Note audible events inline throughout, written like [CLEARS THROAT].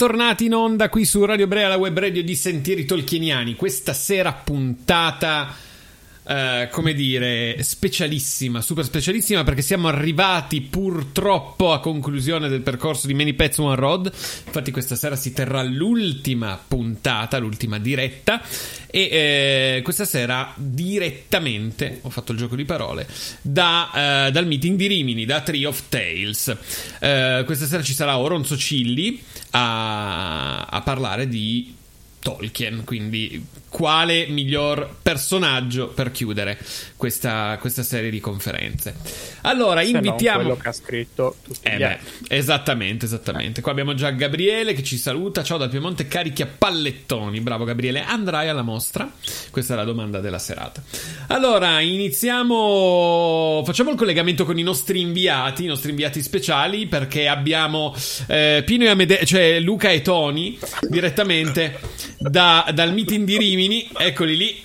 Tornati in onda qui su Radio Brea, la web radio di Sentieri Tolkieniani. Questa sera puntata, eh, come dire, specialissima, super specialissima perché siamo arrivati purtroppo a conclusione del percorso di Many Pets One Road. Infatti questa sera si terrà l'ultima puntata, l'ultima diretta e eh, questa sera direttamente, ho fatto il gioco di parole, da, eh, dal meeting di Rimini, da Tree of Tales. Eh, questa sera ci sarà Oronzo Cilli a, a parlare di Tolkien, quindi quale miglior personaggio per chiudere questa, questa serie di conferenze. Allora, Se invitiamo... quello che ha scritto Eh beh, esattamente, esattamente. Qua abbiamo già Gabriele che ci saluta. Ciao dal Piemonte, carichi a pallettoni. Bravo Gabriele. Andrai alla mostra? Questa è la domanda della serata. Allora, iniziamo. Facciamo il collegamento con i nostri inviati, i nostri inviati speciali, perché abbiamo eh, Pino e Amedeo, cioè Luca e Tony, direttamente da- dal meeting di Rimini. Eccoli lì.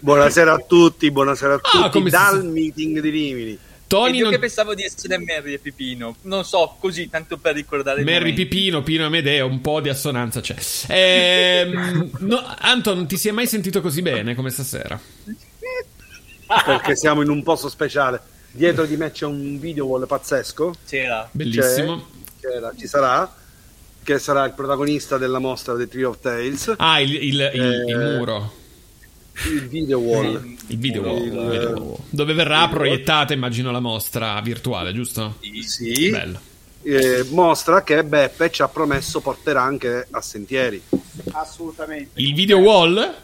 Buonasera a tutti, buonasera a Ah, tutti come si- dal meeting di Rimini. Tony io non- che pensavo di essere Mary e Pipino. Non so, così, tanto per ricordare Merry. Pipino, Pino Amedeo, un po' di assonanza c'è. Ehm, [LAUGHS] no, Anton, ti si è mai sentito così bene come stasera? perché siamo in un posto speciale. Dietro di me c'è un video wall pazzesco. C'era. Bellissimo. C'è- c'era- ci sarà, che sarà il protagonista della mostra The Tree of Tales. Ah, il, il- il- il Eh, muro. Il video wall. Il video, il- il video wall. Dove verrà proiettata, immagino, la mostra virtuale, giusto? Sì, Bello. eh, mostra che Beppe ci ha promesso porterà anche a Sentieri. Assolutamente. Il video wall?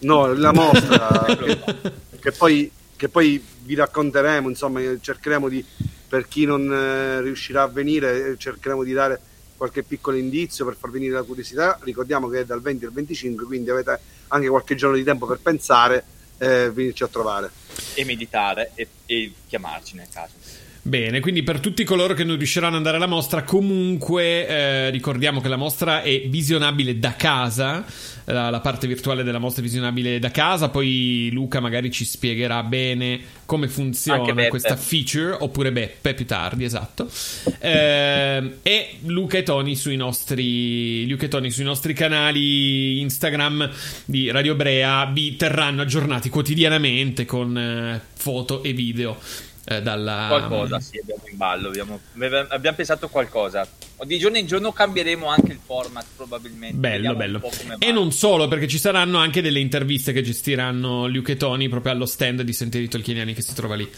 No, la mostra che, [LAUGHS] che poi, che poi vi racconteremo, insomma, cercheremo di, per chi non eh, riuscirà a venire, eh, cercheremo di dare qualche piccolo indizio per far venire la curiosità. Ricordiamo che è dal 20 al 25, quindi avete anche qualche giorno di tempo per pensare e venirci a trovare. E meditare e, e chiamarci nel caso. Bene, quindi per tutti coloro che non riusciranno ad andare alla mostra, comunque eh, ricordiamo che la mostra è visionabile da casa, la, la parte virtuale della mostra visionabile da casa, poi Luca magari ci spiegherà bene come funziona questa feature, oppure Beppe più tardi, esatto. Eh, e Luca e Tony sui nostri Luca e Tony sui nostri canali Instagram di Radio Brea vi terranno aggiornati quotidianamente con eh, foto e video eh, dalla Qualcosa, sì, abbiamo in ballo. Abbiamo, abbiamo pensato qualcosa. Di giorno in giorno cambieremo anche il format, probabilmente. Bello, Vediamo bello. E non solo, perché ci saranno anche delle interviste che gestiranno Luke e Tony proprio allo stand di Sentieri Tolkieniani che si trova lì,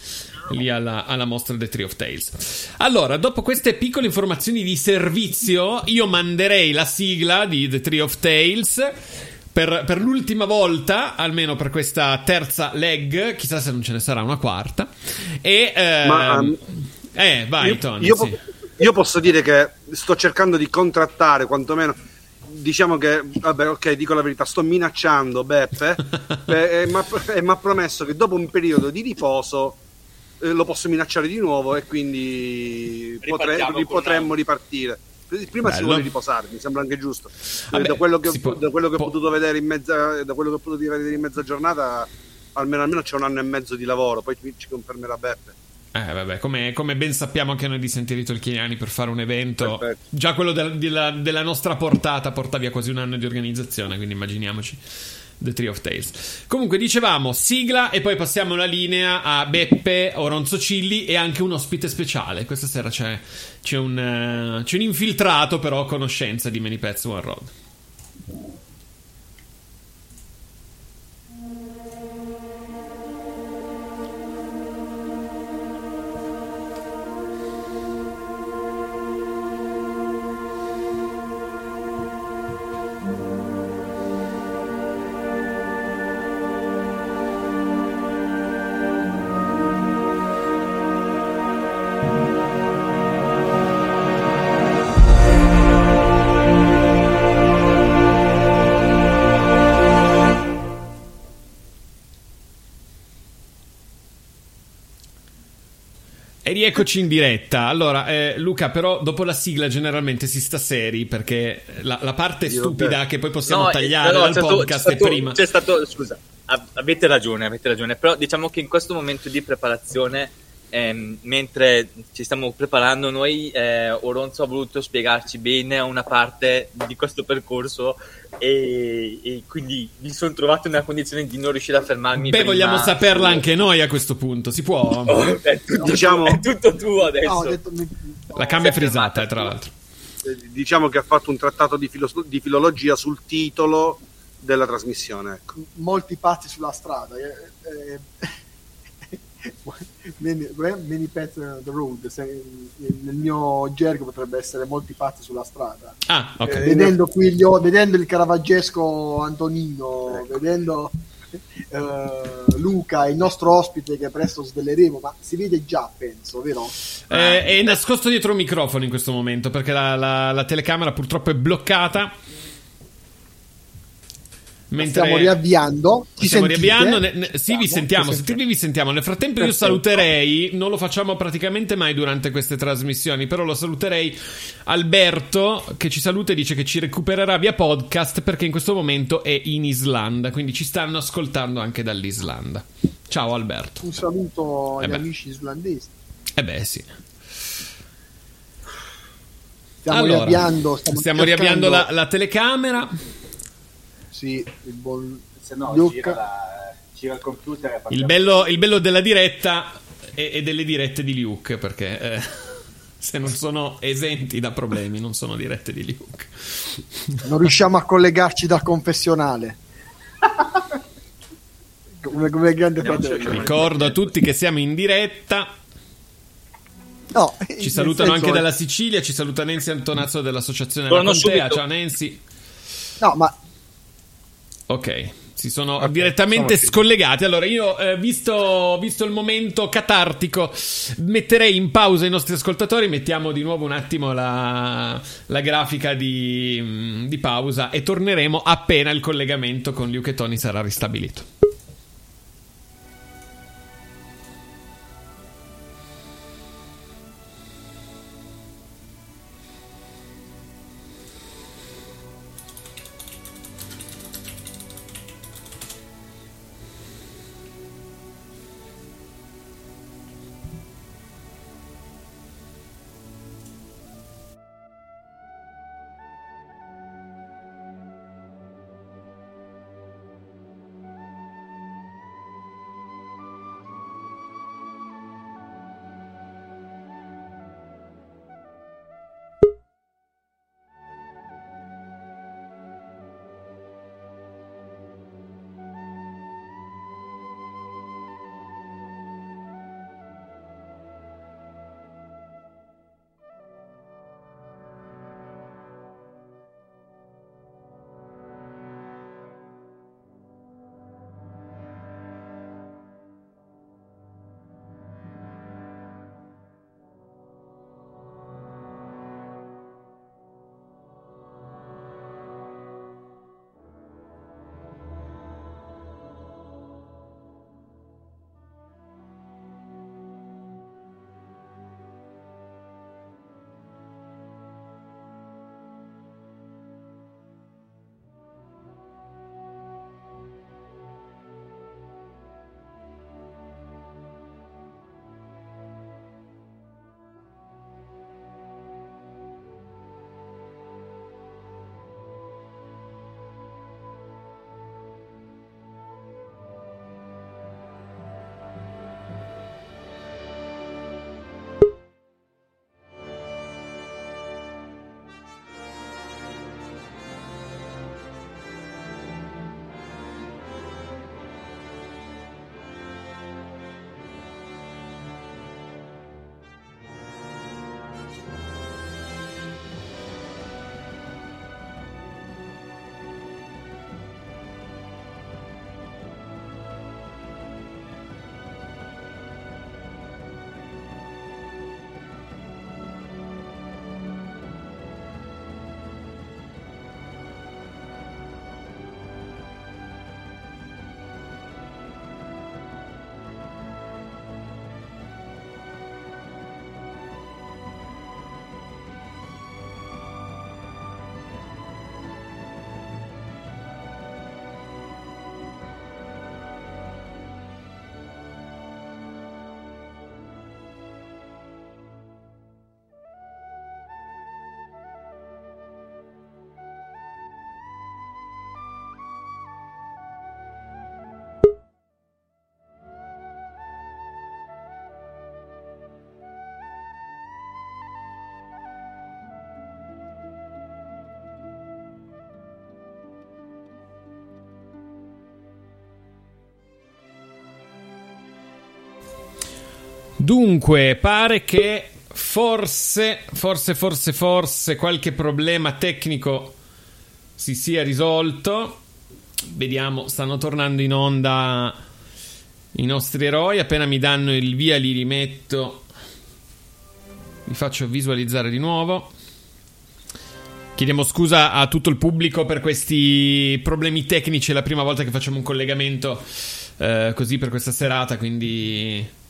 lì alla, alla mostra The Tree of Tales. Allora, dopo queste piccole informazioni di servizio, io manderei la sigla di The Tree of Tales. Per, per l'ultima volta, almeno per questa terza leg, chissà se non ce ne sarà una quarta. E ehm, Ma, um, eh, vai, io, Tony. io sì. po- io posso dire che sto cercando di contrattare quantomeno. Diciamo che, vabbè, ok, dico la verità, sto minacciando Beppe [LAUGHS] eh, e mi ha promesso che dopo un periodo di riposo eh, lo posso minacciare di nuovo e quindi potre- potremmo una- ripartire. Prima si Bello. vuole riposare, mi sembra anche giusto. Vabbè, da quello che, si può- da quello che ho può- potuto vedere in mezza, da quello che ho potuto vedere in mezza giornata, almeno, almeno c'è un anno e mezzo di lavoro, poi ci confermerà Beppe. Eh, vabbè, come, come ben sappiamo anche noi di Sentieri Tolkieniani per fare un evento, Perfetto. già quello del- della, della nostra portata porta via quasi un anno di organizzazione, quindi immaginiamoci The Tree of Tales. Comunque, dicevamo sigla e poi passiamo la linea a Beppe Oronzo Cilli e anche un ospite speciale. Questa sera c'è, c'è, un, eh, c'è un infiltrato, però a conoscenza di Many Pets One Road. Rieccoci in diretta. Allora, eh, Luca, però dopo la sigla generalmente si sta seri perché la, la parte Io stupida beh. che poi possiamo No, tagliare no, no, dal stato- podcast c'è è stato- prima. C'è stato, scusa, av- avete ragione, avete ragione, però diciamo che in questo momento di preparazione, ehm, mentre ci stiamo preparando noi, eh, Oronzo ha voluto spiegarci bene una parte di questo percorso e, e quindi mi sono trovato nella condizione di non riuscire a fermarmi. Beh, prima. vogliamo saperla anche noi a questo punto. Si può? [LAUGHS] Oh, è, tutto, [LAUGHS] Diciamo- è tutto tuo adesso. No, detto, La cambia frisata, eh, tra l'altro. Eh, Diciamo che ha fatto un trattato di, filo- di filologia sul titolo della trasmissione. Ecco. molti pazzi sulla strada. eh, eh, many, many pets on the road. se- nel mio gergo potrebbe essere molti pazzi sulla strada. Ah. Eh, vedendo qui gli o- vedendo il caravaggesco Antonino, vedendo eh, Luca, il nostro ospite che presto sveleremo, ma si vede già, penso, vero? Eh, è nascosto dietro un microfono in questo momento perché la, la- la telecamera purtroppo è bloccata. Mentre Stiamo riavviando. Ci stiamo sentite? riavviando, ne- ne- sì, vi sentiamo. Sentite, vi sentiamo. Nel frattempo, io saluterei. Non lo facciamo praticamente mai durante queste trasmissioni. Però lo saluterei. Alberto, che ci saluta e dice che ci recupererà via podcast perché in questo momento è in Islanda. Quindi ci stanno ascoltando anche dall'Islanda. Ciao, Alberto. Un saluto agli Eh amici islandesi. Eh beh, sì. Stiamo Allora, riavviando. Stiamo, stiamo cercando- riavviando la, la telecamera. Sì, il buon Se no, Luca. gira, la- gira il computer e Il bello, il bello della diretta e, e delle dirette di Luke, perché eh, [LAUGHS] se non sono esenti da problemi, non sono dirette di Luke. non riusciamo a collegarci dal confessionale. come, come grande fratello. Ricordo a tutti che siamo in diretta. No, Ci salutano senso- anche dalla Sicilia. Ci saluta Nancy Antonazzo dell'Associazione subito. Ciao Nancy. No, ma Ok, si sono Ok, direttamente sono scollegati. Allora, io, eh, visto, visto il momento catartico, metterei in pausa i nostri ascoltatori. Mettiamo di nuovo un attimo la, la grafica di, di pausa e torneremo appena il collegamento con Luke e Tony sarà ristabilito. Dunque, pare che forse, forse, forse, forse qualche problema tecnico si sia risolto. Vediamo, stanno tornando in onda i nostri eroi. Appena mi danno il via li rimetto. Vi faccio visualizzare di nuovo. Chiediamo scusa a tutto il pubblico per questi problemi tecnici. È la prima volta che facciamo un collegamento eh, così per questa serata, quindi...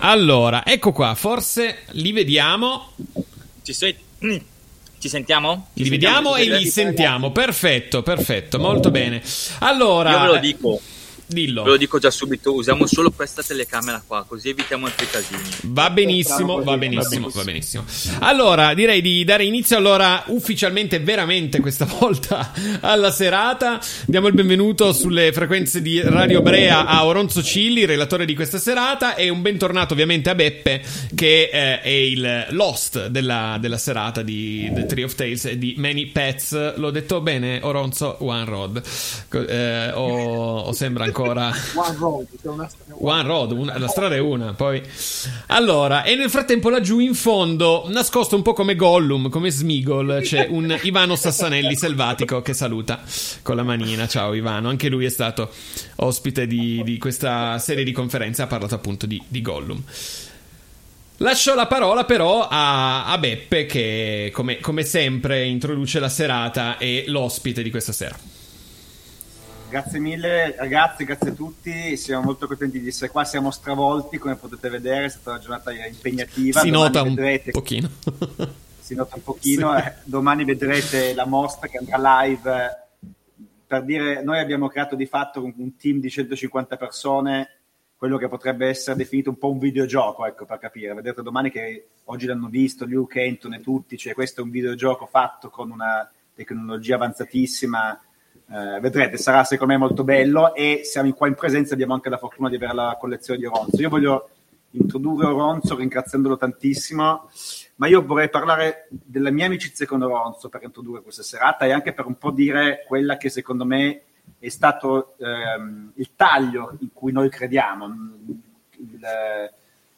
Allora, ecco qua, forse li vediamo. Ci, sei... Ci sentiamo? Ci li vediamo e li sentiamo. Perfetto, perfetto, molto bene. Allora... Io ve lo dico. Dillo. Ve lo dico già subito, usiamo solo questa telecamera qua, così evitiamo altri casini. Va benissimo, va benissimo, va benissimo. Allora, direi di dare inizio allora ufficialmente, veramente questa [LAUGHS] volta alla serata. Diamo il benvenuto sulle frequenze di Radio Brea a Oronzo Cilli, relatore di questa serata, e un bentornato ovviamente a Beppe, che eh, è il Lost della, della, serata di The Tree of Tales e di Many Pets. L'ho detto bene, Oronzo One Rod. Eh, o, o sembra ancora ancora. One Road, una... One Road una, la strada è una. Poi. Allora, e nel frattempo laggiù in fondo, nascosto un po' come Gollum, come Smigol, c'è un Ivano Sassanelli selvatico che saluta con la manina. Ciao Ivano, anche lui è stato ospite di, di questa serie di conferenze, ha parlato appunto di, di Gollum. Lascio la parola però a, a Beppe che come, come sempre introduce la serata e l'ospite di questa sera. Grazie mille ragazzi, grazie a tutti, siamo molto contenti di essere qua, siamo stravolti come potete vedere, è stata una giornata impegnativa. Si nota un vedrete, pochino. [LAUGHS] si nota un pochino, eh, domani vedrete la mostra che andrà live per dire, noi abbiamo creato di fatto un, un team di 150 persone, quello che potrebbe essere definito un po' un videogioco, ecco per capire, vedete domani che oggi l'hanno visto, Luke, Kenton e tutti, cioè questo è un videogioco fatto con una tecnologia avanzatissima eh, vedrete, sarà secondo me molto bello e siamo qua in presenza, abbiamo anche la fortuna di avere la collezione di Oronzo. Io voglio introdurre Oronzo ringraziandolo tantissimo, ma io vorrei parlare della mia amicizia con Oronzo per introdurre questa serata e anche per un po' dire quella che secondo me è stato ehm, il taglio in cui noi crediamo. Il,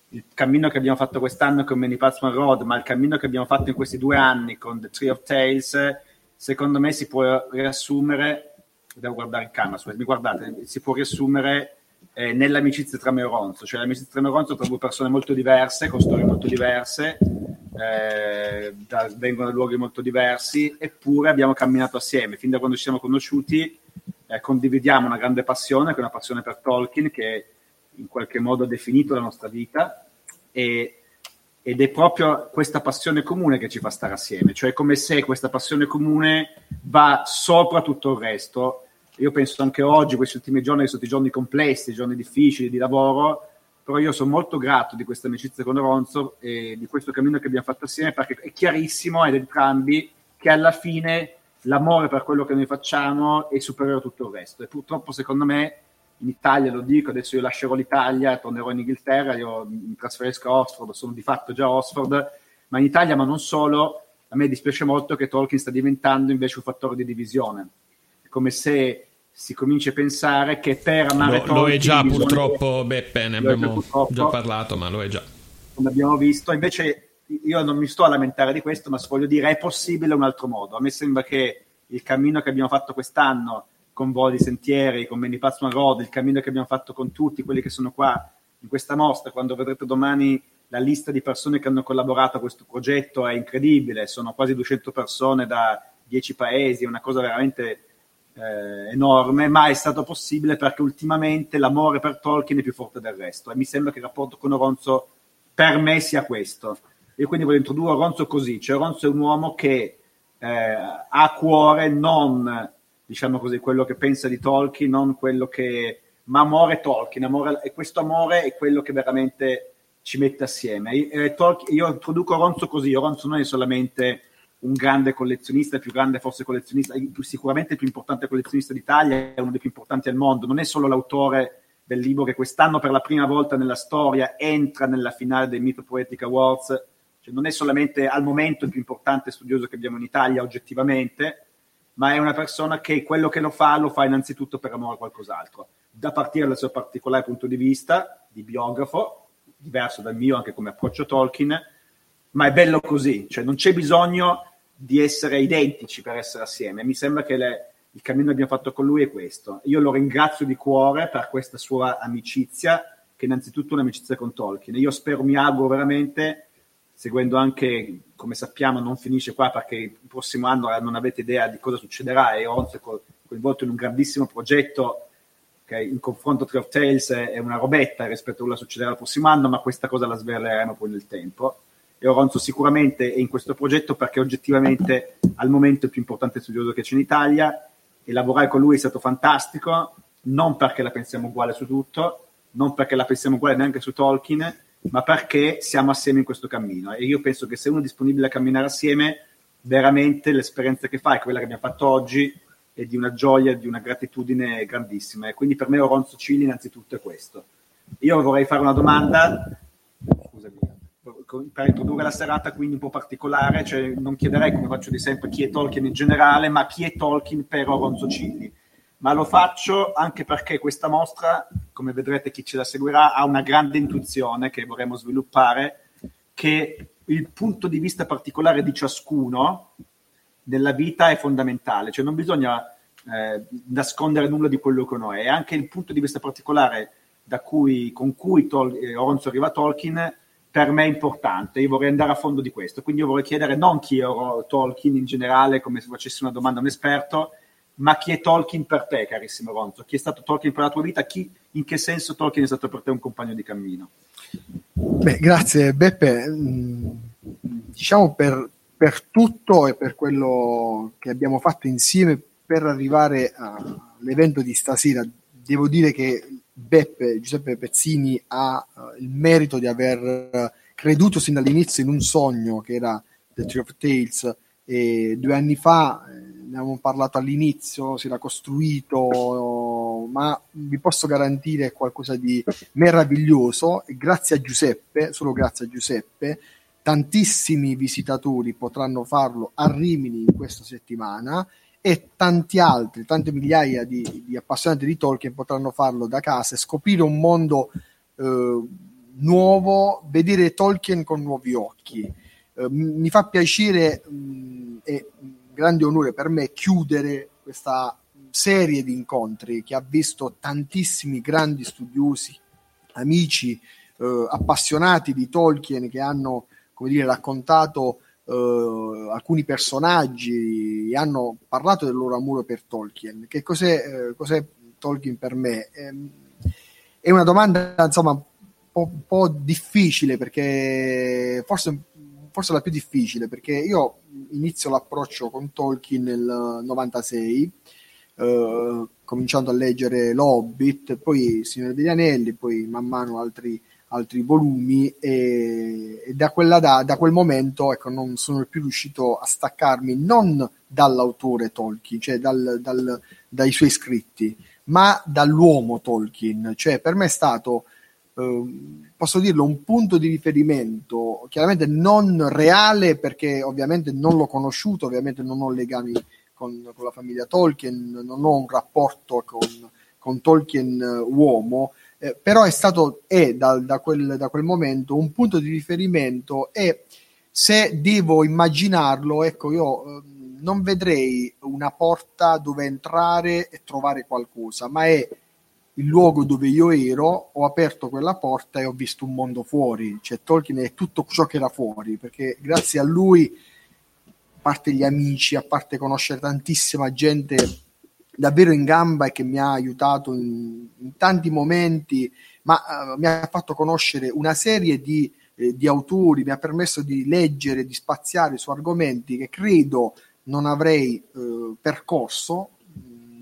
il cammino che abbiamo fatto quest'anno con Many Passman Road, ma il cammino che abbiamo fatto in questi due anni con The Tree of Tales secondo me si può riassumere, devo guardare il camera, mi guardate, si può riassumere eh, nell'amicizia tra me e Ronzo, cioè l'amicizia tra me e Ronzo tra due persone molto diverse, con storie molto diverse, eh, da, vengono da luoghi molto diversi, eppure abbiamo camminato assieme, fin da quando ci siamo conosciuti eh, condividiamo una grande passione, che è una passione per Tolkien, che in qualche modo ha definito la nostra vita, e ed è proprio questa passione comune che ci fa stare assieme, cioè come se questa passione comune va sopra tutto il resto. Io penso anche oggi, questi ultimi giorni, sono stati giorni complessi, giorni difficili di lavoro, però io sono molto grato di questa amicizia con Oronzo e di questo cammino che abbiamo fatto assieme, perché è chiarissimo ad entrambi che alla fine l'amore per quello che noi facciamo è superiore a tutto il resto. E purtroppo, secondo me, in Italia, lo dico, adesso io lascerò l'Italia, tornerò in Inghilterra, io mi trasferisco a Oxford, sono di fatto già a Oxford, ma in Italia, ma non solo, a me dispiace molto che Tolkien sta diventando invece un fattore di divisione. È come se si comincia a pensare che per amare lo, Tolkien... Lo è già bisogna... purtroppo, Beppe, ne abbiamo già, già parlato, ma lo è già. Come abbiamo visto, invece io non mi sto a lamentare di questo, ma voglio dire è possibile un altro modo. A me sembra che il cammino che abbiamo fatto quest'anno con Voli Sentieri, con Manny Passman Road, il cammino che abbiamo fatto con tutti quelli che sono qua in questa mostra, quando vedrete domani la lista di persone che hanno collaborato a questo progetto è incredibile, sono quasi 200 persone da 10 paesi, è una cosa veramente eh, enorme, ma è stato possibile perché ultimamente l'amore per Tolkien è più forte del resto e mi sembra che il rapporto con Oronzo per me sia questo. Io quindi voglio introdurre Oronzo così, cioè Oronzo è un uomo che eh, ha a cuore non diciamo così, quello che pensa di Tolkien, non quello che... ma amore Tolkien, amore, e questo amore è quello che veramente ci mette assieme. E, Tolkien, io introduco Ronzo così, Ronzo non è solamente un grande collezionista, il più grande forse collezionista, sicuramente il più importante collezionista d'Italia, è uno dei più importanti al mondo, non è solo l'autore del libro che quest'anno per la prima volta nella storia entra nella finale dei Mytho Poetic Awards, cioè non è solamente al momento il più importante studioso che abbiamo in Italia oggettivamente, ma è una persona che quello che lo fa lo fa innanzitutto per amore a qualcos'altro, da partire dal suo particolare punto di vista, di biografo, diverso dal mio anche come approccio Tolkien, ma è bello così, cioè non c'è bisogno di essere identici per essere assieme. Mi sembra che le, il cammino che abbiamo fatto con lui è questo. Io lo ringrazio di cuore per questa sua amicizia, che è innanzitutto un'amicizia con Tolkien. Io spero, mi auguro veramente, seguendo anche, come sappiamo, non finisce qua perché il prossimo anno non avete idea di cosa succederà e Oronzo è coinvolto in un grandissimo progetto che in confronto Tree of Tales è una robetta rispetto a quello che succederà il prossimo anno, ma questa cosa la sveleremo poi nel tempo. E Oronzo sicuramente è in questo progetto perché oggettivamente al momento è il più importante studioso che c'è in Italia e lavorare con lui è stato fantastico, non perché la pensiamo uguale su tutto, non perché la pensiamo uguale neanche su Tolkien, ma perché siamo assieme in questo cammino e io penso che se uno è disponibile a camminare assieme, veramente l'esperienza che fa è quella che abbiamo fatto oggi è di una gioia, di una gratitudine grandissima e quindi per me Oronzo Cili innanzitutto è questo. Io vorrei fare una domanda, scusami, per introdurre la serata quindi un po' particolare, cioè non chiederei come faccio di sempre chi è Tolkien in generale, ma chi è Tolkien per Oronzo Cilli. Ma lo faccio anche perché questa mostra, come vedrete chi ce la seguirà, ha una grande intuizione che vorremmo sviluppare, che il punto di vista particolare di ciascuno nella vita è fondamentale, cioè non bisogna eh, nascondere nulla di quello che uno è, anche il punto di vista particolare cui, con cui Tol- eh, Oronzo arriva a Tolkien per me è importante, io vorrei andare a fondo di questo, quindi io vorrei chiedere non chi è Tolkien in generale, come se facessi una domanda a un esperto, ma chi è Tolkien per te, carissimo Ronzo? Chi è stato Tolkien per la tua vita? Chi, in che senso Tolkien è stato per te un compagno di cammino? Beh, grazie Beppe. Mm, diciamo per, per tutto e per quello che abbiamo fatto insieme per arrivare all'evento di stasera, devo dire che Beppe, Giuseppe Pezzini ha uh, il merito di aver uh, creduto sin dall'inizio in un sogno che era The Tree of Tales e due anni fa eh, ne avevamo parlato all'inizio, si era costruito, ma vi posso garantire qualcosa di meraviglioso grazie a Giuseppe, solo grazie a Giuseppe, tantissimi visitatori potranno farlo a Rimini in questa settimana e tanti altri, tante migliaia di, di, appassionati di Tolkien potranno farlo da casa e scoprire un mondo eh, nuovo, vedere Tolkien con nuovi occhi. Eh, mi fa piacere mh, e grande onore per me chiudere questa serie di incontri che ha visto tantissimi grandi studiosi, amici, eh, appassionati di Tolkien che hanno come dire, raccontato Uh, alcuni personaggi hanno parlato del loro amore per Tolkien. Che cos'è, uh, cos'è Tolkien per me? Um, è una domanda insomma un po', un po', difficile perché forse, forse la più difficile perché io inizio l'approccio con Tolkien nel 96 uh, cominciando a leggere L'Hobbit, poi Signore degli Anelli, poi man mano altri altri volumi e, e da, quella da, da, quel momento ecco, non sono più riuscito a staccarmi non dall'autore Tolkien, cioè dal, dal, dai suoi scritti, ma dall'uomo Tolkien. Cioè, per me è stato, eh, posso dirlo, un punto di riferimento, chiaramente non reale perché ovviamente non l'ho conosciuto, ovviamente non ho legami con, con la famiglia Tolkien, non ho un rapporto con, con Tolkien uh, uomo, eh, però è stato è da, da, quel, da, quel, momento un punto di riferimento e se devo immaginarlo, ecco, io eh, non vedrei una porta dove entrare e trovare qualcosa, ma è il luogo dove io ero, ho aperto quella porta e ho visto un mondo fuori, cioè Tolkien è tutto ciò che era fuori, perché grazie a lui, a parte gli amici, a parte conoscere tantissima gente davvero in gamba e che mi ha aiutato in, in tanti momenti, ma uh, mi ha fatto conoscere una serie di, eh, di, autori, mi ha permesso di leggere, di spaziare su argomenti che credo non avrei eh, percorso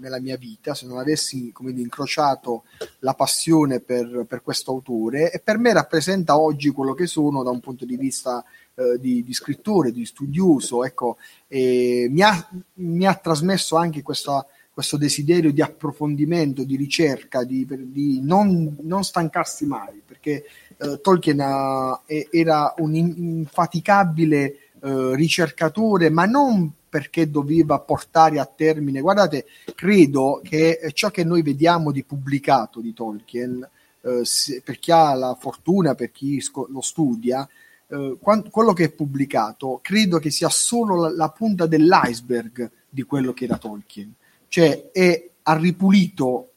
nella mia vita se non avessi dire, incrociato la passione per, per questo autore e per me rappresenta oggi quello che sono da un punto di vista eh, di, di, scrittore, di studioso, ecco, mi ha, mi, ha, trasmesso anche questa, questo desiderio di approfondimento, di ricerca, di, di non, non, stancarsi mai, perché eh, Tolkien ha, era un infaticabile eh, ricercatore, ma non perché doveva portare a termine. Guardate, credo che ciò che noi vediamo di pubblicato di Tolkien, eh, eh, se, per chi ha la fortuna, per chi sco- lo studia, eh, quant- quello che è pubblicato credo che sia solo la, la punta dell'iceberg di quello che era Tolkien. Cioè è, ha ripulito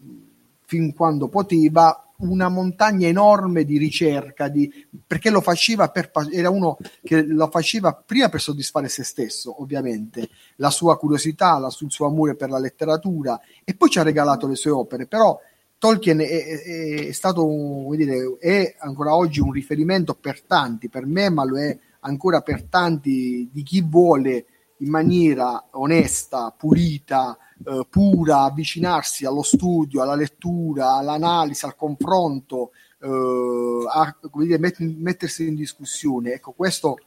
fin quando poteva una montagna enorme di ricerca, di, perché lo faceva per, era uno che lo faceva prima per soddisfare se stesso, ovviamente, la sua curiosità, la, il suo amore per la letteratura, e poi ci ha regalato le sue opere, però Tolkien è, è, è stato, come dire, è ancora oggi un riferimento per tanti, per me, ma lo è ancora per tanti di chi vuole in maniera onesta, pulita, eh, pura, avvicinarsi allo studio, alla lettura, all'analisi, al confronto, eh, a dire, met- mettersi in discussione. Ecco, questo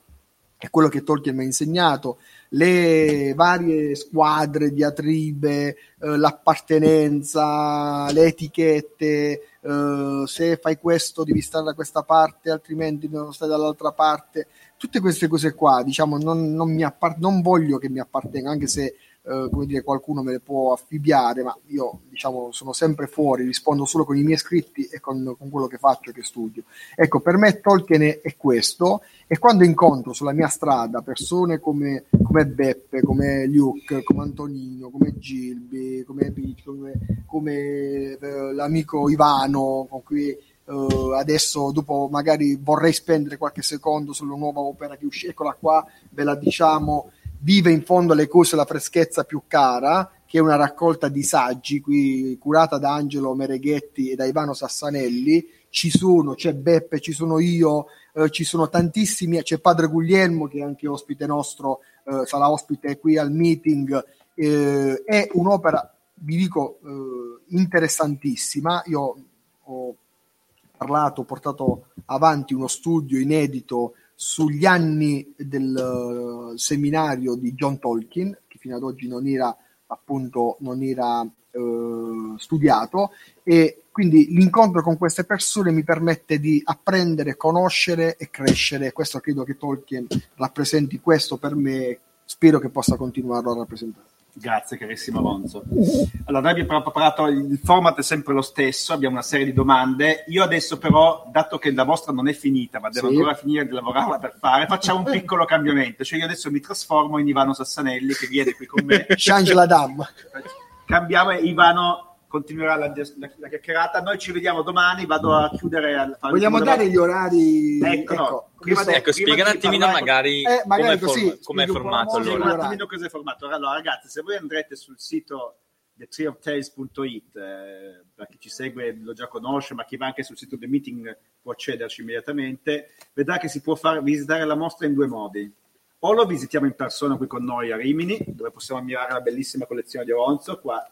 è quello che Tolkien mi ha insegnato. Le varie squadre, diatribe, eh, l'appartenenza, le etichette, eh, se fai questo devi stare da questa parte, altrimenti non stai dall'altra parte. Tutte queste cose qua, diciamo, non, non, appart- non voglio che mi appartengano, anche se eh, come dire, qualcuno me le può affibbiare, ma io diciamo sono sempre fuori, rispondo solo con i miei scritti e con, con quello che faccio e che studio. Ecco, per me Tolkien è, questo e quando incontro sulla mia strada persone come, come Beppe, come Luke, come Antonino, come Gilby, come, come, come eh, l'amico Ivano con cui Uh, adesso dopo magari vorrei spendere qualche secondo sulla nuova opera che uscì, eccola qua, ve la diciamo, vive in fondo alle cose la freschezza più cara, che è una raccolta di saggi qui curata da Angelo Mereghetti e da Ivano Sassanelli. Ci sono, c'è Beppe, ci sono io, eh, ci sono tantissimi, c'è Padre Guglielmo che è anche ospite nostro, eh, sarà ospite qui al meeting. Eh, è un'opera, vi dico, eh, interessantissima. Io ho parlato, ho portato avanti uno studio inedito sugli anni del uh, seminario di John Tolkien, che fino ad oggi non era appunto non era uh, studiato e quindi l'incontro con queste persone mi permette di apprendere, conoscere e crescere. Questo credo che Tolkien rappresenti questo per me, spero che possa continuarlo a rappresentare. Grazie carissimo Alonso. Allora, noi abbiamo preparato, il format è sempre lo stesso, abbiamo una serie di domande. Io adesso però, dato che la vostra non è finita, ma devo sì. ancora finire di lavorarla per fare, facciamo un piccolo cambiamento. Cioè io adesso mi trasformo in Ivano Sassanelli che viene qui con me. Change la dame. Cambiamo Ivano continuerà la, la, la, chiacchierata. Noi ci vediamo domani. Vado a chiudere. Al, Vogliamo dare gli orari? Ecco, ecco, no. prima de, ecco spiega un attimino parlare... magari, eh, magari come, è formato. Allora. Un attimino cosa è formato. Allora, ragazzi, se voi andrete sul sito thetreeoftales.it, eh, per chi ci segue lo già conosce, ma chi va anche sul sito del meeting può accederci immediatamente, vedrà che si può fare, visitare la mostra in due modi. O lo visitiamo in persona qui con noi a Rimini, dove possiamo ammirare la bellissima collezione di Oronzo, qua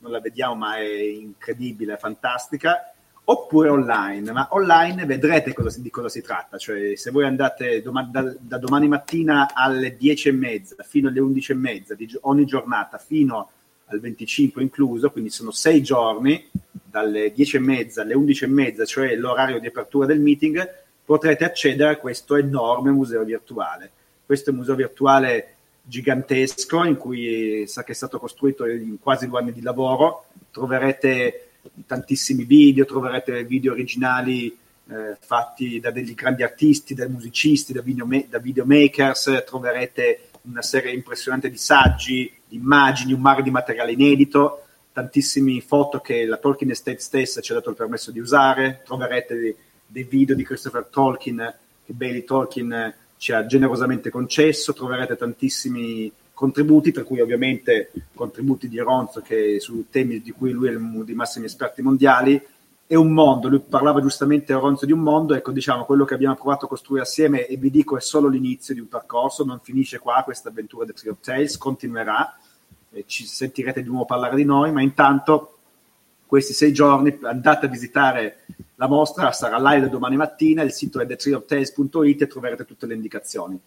non la vediamo ma è incredibile, è fantastica, oppure online, ma online vedrete cosa, di cosa si tratta, cioè se voi andate doma- da, da, domani mattina alle 10 e mezza fino alle 11 e mezza di ogni giornata fino al 25 incluso, quindi sono sei giorni, dalle 10 e mezza alle 11 e mezza, cioè l'orario di apertura del meeting, potrete accedere a questo enorme museo virtuale. Questo è un museo virtuale gigantesco in cui sa che è stato costruito in quasi due anni di lavoro. Troverete tantissimi video, troverete video originali eh, fatti da degli grandi artisti, da musicisti, da, video, da videomakers, troverete una serie impressionante di saggi, di immagini, un mare di materiale inedito, tantissime foto che la Tolkien Estate stessa ci ha dato il permesso di usare, troverete dei, dei video di Christopher Tolkien che Bailey Tolkien ci ha generosamente concesso, troverete tantissimi contributi, tra cui ovviamente contributi di Ronzo che su temi di cui lui è uno dei massimi esperti mondiali, è un mondo, lui parlava giustamente Ronzo di un mondo, ecco diciamo quello che abbiamo provato a costruire assieme e vi dico è solo l'inizio di un percorso, non finisce qua questa avventura del Tree of Tales, continuerà, ci sentirete di nuovo parlare di noi, ma intanto questi sei giorni andate a visitare la mostra, sarà live domani mattina, il sito è thetreeoftales.it e troverete tutte le indicazioni.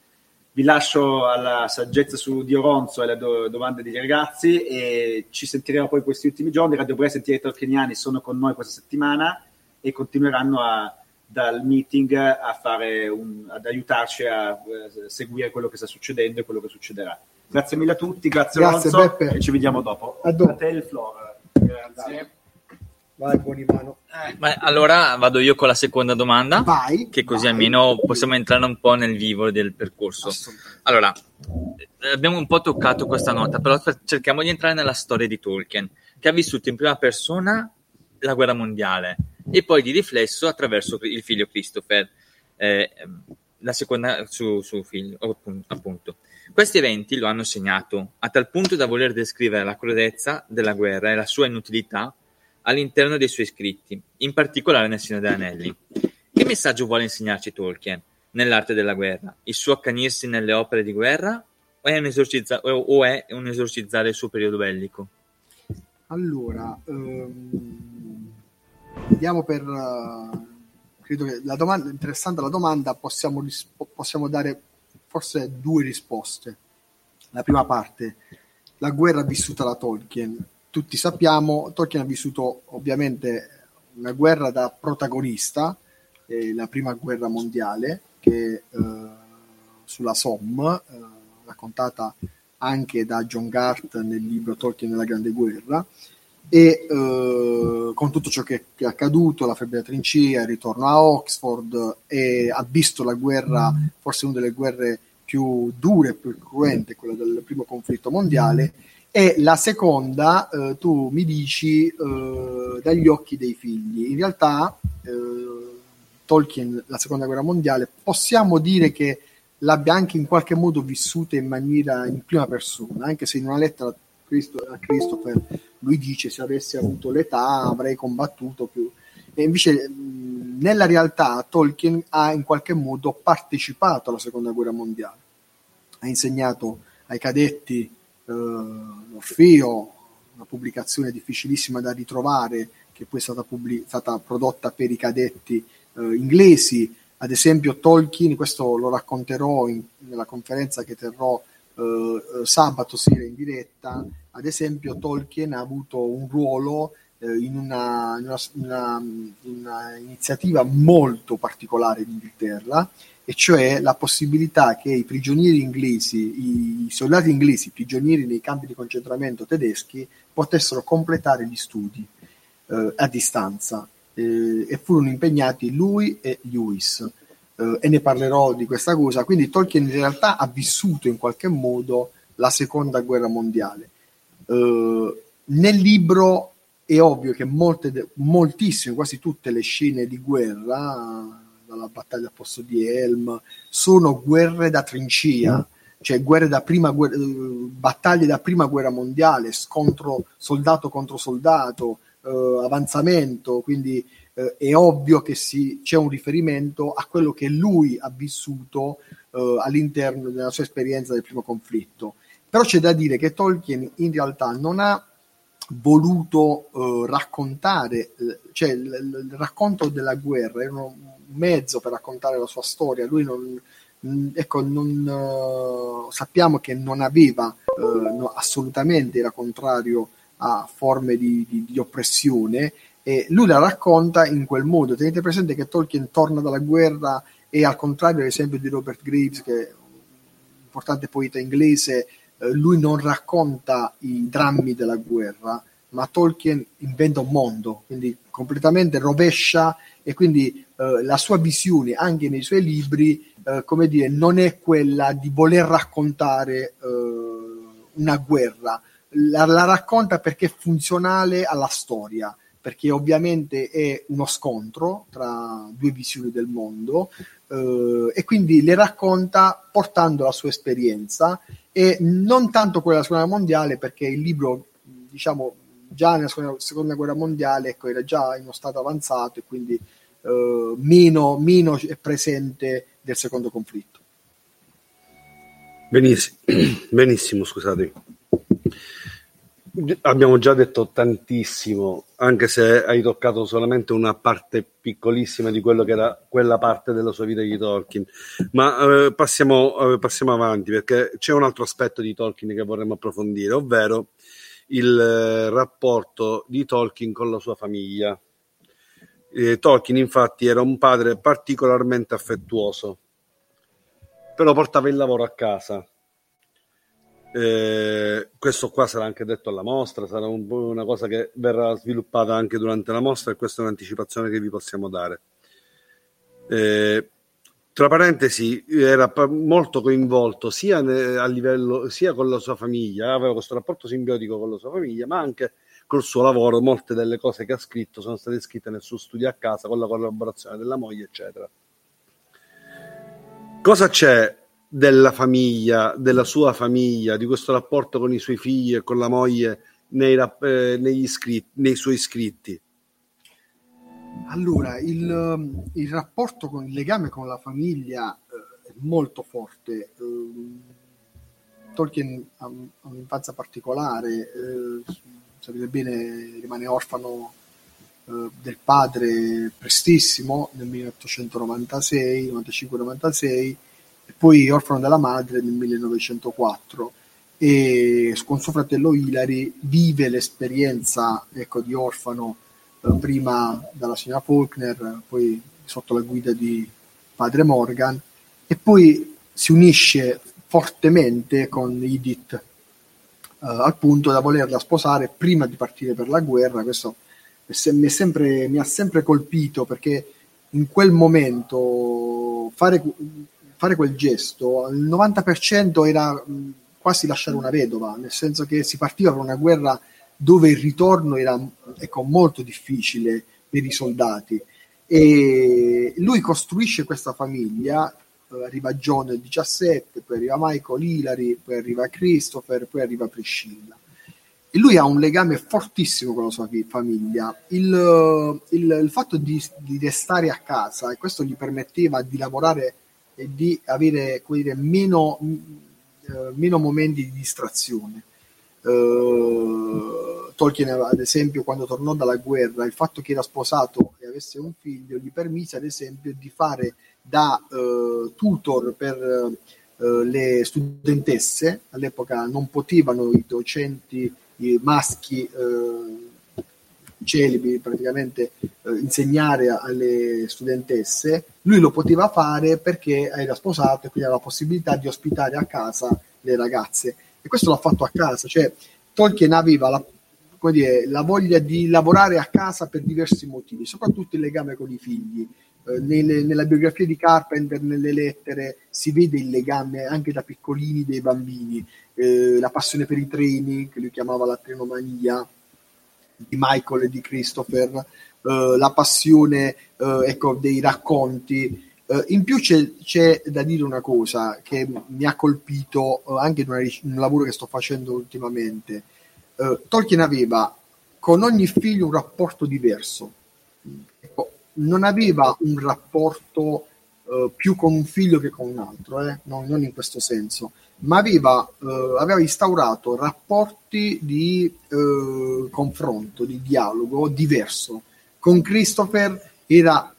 Vi lascio alla saggezza su Dio Ronzo e alle do- domande degli ragazzi e ci sentiremo poi questi ultimi giorni. Radio Brea Sentieri Tolkieniani sono con noi questa settimana e continueranno a, dal meeting a fare un, ad aiutarci a uh, seguire quello che sta succedendo e quello che succederà. Grazie mille a tutti, grazie, grazie Beppe. e ci vediamo dopo. A, dopo. a te il floor. Grazie. Vai, Buonimano. Ma allora vado io con la seconda domanda, Vai. che così vai. almeno possiamo entrare un po' nel vivo del percorso. Allora, eh, abbiamo un po' toccato questa nota, però cerchiamo di entrare nella storia di Tolkien, che ha vissuto in prima persona la guerra mondiale e poi di riflesso attraverso il figlio Christopher, eh, la seconda su, su figlio, appun- appunto. Questi eventi lo hanno segnato a tal punto da voler descrivere la crudezza della guerra e la sua inutilità all'interno dei suoi scritti, in particolare nel Signore degli Anelli. Che messaggio vuole insegnarci Tolkien nell'arte della guerra? Il suo accanirsi nelle opere di guerra o è un, esorcizza- o- è un esorcizzare il suo periodo bellico? Allora, ehm, andiamo per... eh, credo che la domanda, interessante la domanda, possiamo, ris- possiamo dare forse due risposte. La prima parte, la guerra vissuta da Tolkien. Tutti sappiamo, Tolkien ha vissuto ovviamente una guerra da protagonista, eh, la prima guerra mondiale, che eh, sulla Somme, eh, raccontata anche da John Gart nel libro Tolkien nella Grande Guerra, e eh, con tutto ciò che, è accaduto, la febbre da trincea, il ritorno a Oxford, e ha visto la guerra, forse una delle guerre più dure e più cruente, quella del primo conflitto mondiale, e la seconda, eh, tu mi dici, eh, dagli occhi dei figli. In realtà, eh, Tolkien, la seconda guerra mondiale, possiamo dire che l'abbia anche in qualche modo vissuta in maniera in prima persona, anche se in una lettera a, Christo- a Christopher lui dice se avessi avuto l'età avrei combattuto più. E invece mh, nella realtà Tolkien ha in qualche modo partecipato alla seconda guerra mondiale, ha insegnato ai cadetti l'Orfeo, una pubblicazione difficilissima da ritrovare che poi è stata, pubblic- stata prodotta per i cadetti eh, inglesi, ad esempio Tolkien, questo lo racconterò in- nella conferenza che terrò eh, eh, sabato sera in diretta, ad esempio Tolkien ha avuto un ruolo eh, in, una, in una- una- una iniziativa molto particolare in Inghilterra, e cioè la possibilità che i prigionieri inglesi, i soldati inglesi prigionieri nei campi di concentramento tedeschi, potessero completare gli studi eh, a distanza eh, e furono impegnati lui e Lewis eh, e ne parlerò di questa cosa. Quindi Tolkien in realtà ha vissuto in qualche modo la seconda guerra mondiale. Eh, nel libro è ovvio che molte, moltissime, quasi tutte le scene di guerra, dalla battaglia a posto di Helm, sono guerre da trincea, cioè guerre da prima guerra- battaglie da prima guerra mondiale, scontro soldato contro soldato, eh, avanzamento, quindi eh, è ovvio che si, c'è un riferimento a quello che lui ha vissuto eh, all'interno della sua esperienza del primo conflitto. Però c'è da dire che Tolkien in realtà non ha voluto eh, raccontare, cioè il, il- racconto della guerra era un mezzo per raccontare la sua storia. Lui non, mh, ecco, non, eh, sappiamo che non aveva eh, no, assolutamente, era contrario a forme di, di- di oppressione e lui la racconta in quel modo. Tenete presente che Tolkien torna dalla guerra e al contrario, ad esempio, di Robert Graves, che è un importante poeta inglese, lui non racconta i drammi della guerra, ma Tolkien inventa un mondo, quindi completamente rovescia e quindi eh, la sua visione anche nei suoi libri, eh, come dire, non è quella di voler raccontare eh, una guerra, la, la racconta perché è funzionale alla storia, perché ovviamente è uno scontro tra due visioni del mondo eh, e quindi le racconta portando la sua esperienza e non tanto quella della seconda guerra mondiale perché il libro diciamo già nella seconda, seconda guerra mondiale ecco, era già in uno stato avanzato e quindi eh, meno, meno è presente del secondo conflitto Benissimo, [CLEARS THROAT] benissimo scusate. Abbiamo già detto tantissimo, anche se hai toccato solamente una parte piccolissima di quello che era quella parte della sua vita di Tolkien. Ma eh, passiamo, eh, passiamo avanti perché c'è un altro aspetto di Tolkien che vorremmo approfondire, ovvero il eh, rapporto di Tolkien con la sua famiglia. Tolkien, infatti, era un padre particolarmente affettuoso, però portava il lavoro a casa Eh, questo qua sarà anche detto alla mostra, sarà un, una cosa che verrà sviluppata anche durante la mostra e questa è un'anticipazione che vi possiamo dare. Eh, tra parentesi, era molto coinvolto sia a livello sia con la sua famiglia, aveva questo rapporto simbiotico con la sua famiglia, ma anche col suo lavoro. Molte delle cose che ha scritto sono state scritte nel suo studio a casa con la collaborazione della moglie, eccetera. Cosa c'è della famiglia, della sua famiglia, di questo rapporto con i suoi figli e con la moglie nei, eh, negli scritti, nei suoi scritti? Allora, il, il, rapporto con il legame con la famiglia eh, è molto forte. Eh, Tolkien ha, ha, un'infanzia particolare, eh, sapete bene, rimane orfano eh, del padre prestissimo nel 1896, 95-96 e poi orfano della madre nel 1904 e con suo fratello Hilary vive l'esperienza ecco, di orfano eh, prima dalla signora Faulkner, poi sotto la guida di padre Morgan e poi si unisce fortemente con Edith eh, al punto da volerla sposare prima di partire per la guerra. Questo mi, sempre, mi ha sempre colpito perché in quel momento fare fare quel gesto, il 90% era quasi lasciare una vedova, nel senso che si partiva per una guerra dove il ritorno era ecco, molto difficile per i soldati. E lui costruisce questa famiglia, eh, arriva John nel 17, poi arriva Michael Hilary, poi arriva Christopher, poi arriva Priscilla. E lui ha un legame fortissimo con la sua famiglia. Il, il, il fatto di, di restare a casa, e questo gli permetteva di lavorare di avere dire, meno, eh, meno, momenti di distrazione. Uh, Tolkien, ad esempio, quando tornò dalla guerra, il fatto che era sposato e avesse un figlio gli permise, ad esempio, di fare da uh, tutor per uh, le studentesse. All'epoca non potevano i docenti i maschi celebi praticamente eh, insegnare alle studentesse, lui lo poteva fare perché era sposato e quindi aveva la possibilità di ospitare a casa le ragazze. E questo l'ha fatto a casa, cioè Tolkien aveva la, dire, la voglia di lavorare a casa per diversi motivi, soprattutto il legame con i figli. Eh, nelle, nella biografia di Carpenter, nelle lettere, si vede il legame anche da piccolini dei bambini, eh, la passione per i treni, che lui chiamava la trenomania, di Michael e di Christopher, eh, la passione eh, ecco, dei racconti. Eh, in più c'è, c'è, da dire una cosa che mi ha colpito eh, anche in, una, in, un lavoro che sto facendo ultimamente. Eh, Tolkien aveva con ogni figlio un rapporto diverso. Ecco, non aveva un rapporto eh, più con un figlio che con un altro, non, non, in questo senso, ma aveva, eh, aveva instaurato rapporti di eh, confronto, di dialogo diverso. Con Christopher era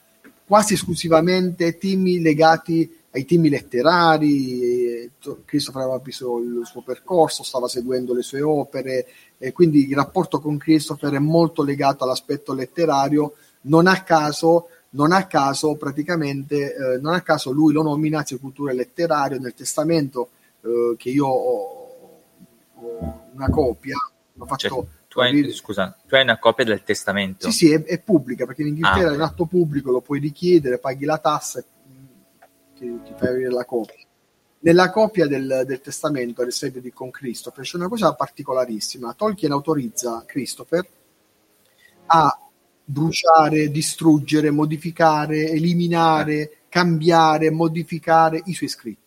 quasi esclusivamente temi legati ai temi letterari, Christopher aveva preso il suo percorso, stava seguendo le sue opere, e quindi il rapporto con Christopher è molto legato all'aspetto letterario, non a caso non a caso praticamente eh, non a caso lui lo nomina cultura letterario nel testamento eh, che io ho, ho, una copia ho fatto cioè, tu hai, scusa, tu hai una copia del testamento? Sì, sì, è, è pubblica perché in Inghilterra ah, è un atto pubblico, lo puoi richiedere, paghi la tassa e ti, ti fai avere la copia. Nella copia del, del testamento, ad esempio di con Christopher, c'è una cosa particolarissima. Tolkien autorizza Christopher a bruciare, distruggere, modificare, eliminare, cambiare, modificare i suoi scritti.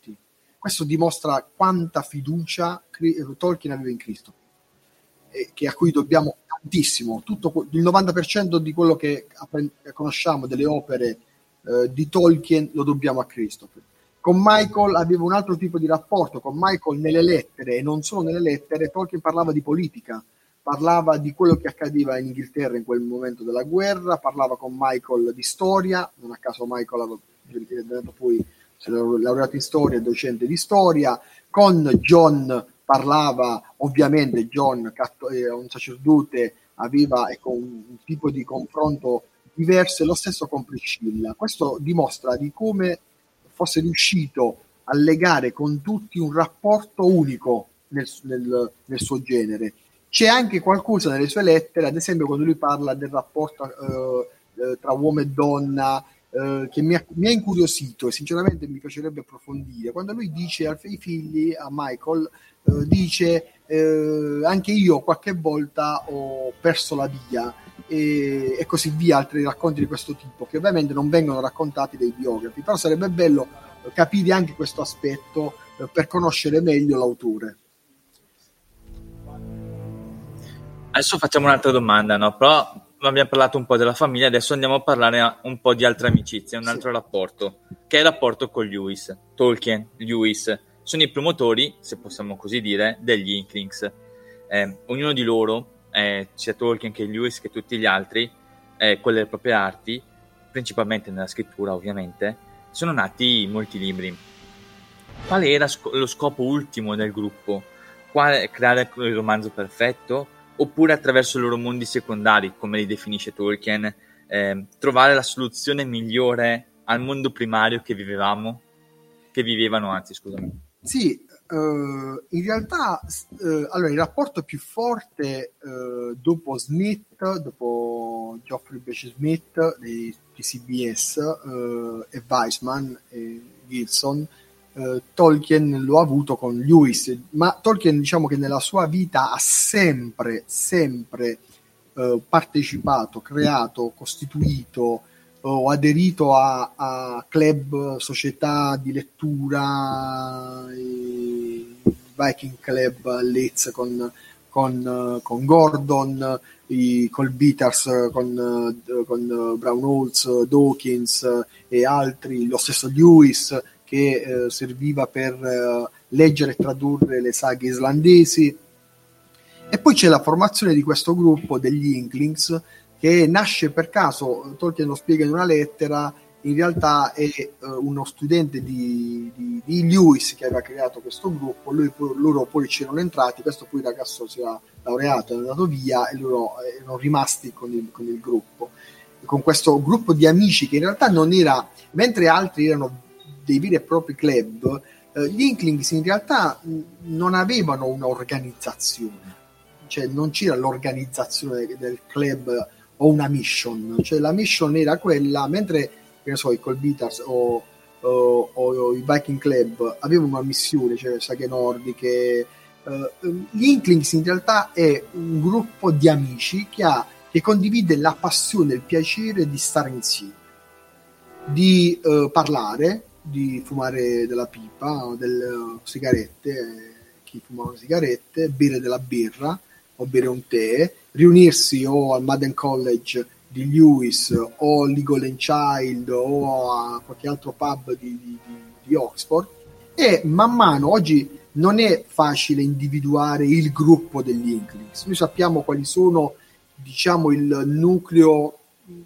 Questo dimostra quanta fiducia Tolkien aveva in Cristo, a cui dobbiamo tantissimo. Tutto, il 90% di quello che conosciamo delle opere eh, di Tolkien lo dobbiamo a Cristo. Con Michael aveva un altro tipo di rapporto, con Michael nelle lettere e non solo nelle lettere, Tolkien parlava di politica, parlava di quello che accadeva in Inghilterra in quel momento della guerra, parlava con Michael di storia, non a caso Michael aveva poi si è laureato in storia, docente di storia, con John parlava, ovviamente John, eh, un sacerdote, aveva ecco, un, tipo di confronto diverso e lo stesso con Priscilla. Questo dimostra di come fosse riuscito a legare con tutti un rapporto unico nel, nel, nel suo genere. C'è anche qualcosa nelle sue lettere, ad esempio quando lui parla del rapporto eh, eh, tra uomo e donna, eh, che mi ha, mi ha, incuriosito e sinceramente mi piacerebbe approfondire. Quando lui dice ai figli, a Michael, eh, dice eh, anche io qualche volta ho perso la via e, e, così via, altri racconti di questo tipo che ovviamente non vengono raccontati dai biografi, però sarebbe bello capire anche questo aspetto eh, per conoscere meglio l'autore. Adesso facciamo un'altra domanda, no? Però abbiamo parlato un po' della famiglia, adesso andiamo a parlare un po' di altre amicizie, un altro sì. rapporto, che è il rapporto con Lewis, Tolkien, Lewis. Sono i promotori, se possiamo così dire, degli Inklings. Eh, ognuno di loro, eh, sia Tolkien che Lewis che tutti gli altri, eh, con le proprie arti, principalmente nella scrittura ovviamente, sono nati molti libri. Qual era sc- lo scopo ultimo del gruppo? Qual- creare il romanzo perfetto? Oppure attraverso i loro mondi secondari, come li definisce Tolkien, eh, trovare la soluzione migliore al mondo primario che vivevamo, che vivevano, anzi, scusami. Sì, uh, in realtà uh, allora, il rapporto più forte uh, dopo Smith, dopo Geoffrey Beach Smith di, di CBS e Weisman e Gilson, eh, Tolkien lo ha avuto con Lewis, ma Tolkien diciamo che nella sua vita ha sempre, sempre eh, partecipato, creato, costituito o aderito a, a, club, società di lettura, Viking Club a con, con, con Gordon, i Colbeaters con, con Brown Holtz, Dawkins e altri, lo stesso Lewis che eh, serviva per eh, leggere e tradurre le saghe islandesi. E poi c'è la formazione di questo gruppo degli Inklings che nasce per caso, Tolkien lo spiega in una lettera, in realtà è uh, uno studente di, di, di, Lewis che aveva creato questo gruppo, Lui, loro poi c'erano entrati, questo poi il ragazzo si è laureato, è andato via e loro erano rimasti con il, con il gruppo, con questo gruppo di amici che in realtà non era, mentre altri erano dei veri e propri club, eh, gli Inklings in realtà non avevano un'organizzazione, cioè non c'era l'organizzazione del club o una mission, cioè la mission era quella, mentre che ne so, i Colbitars o, o, o, i Viking Club avevano una missione, cioè saghe nordiche. Uh, gli Inklings in realtà è un gruppo di amici che, ha, che condivide la passione e il piacere di stare insieme, di uh, parlare, di fumare della pipa o delle uh, sigarette, eh, chi fumava sigarette, bere della birra o bere un tè, riunirsi o al Madden College di Lewis o al Legal Child o a qualche altro pub di, di, di Oxford e man mano oggi non è facile individuare il gruppo degli Inklings. Noi sappiamo quali sono, diciamo, il nucleo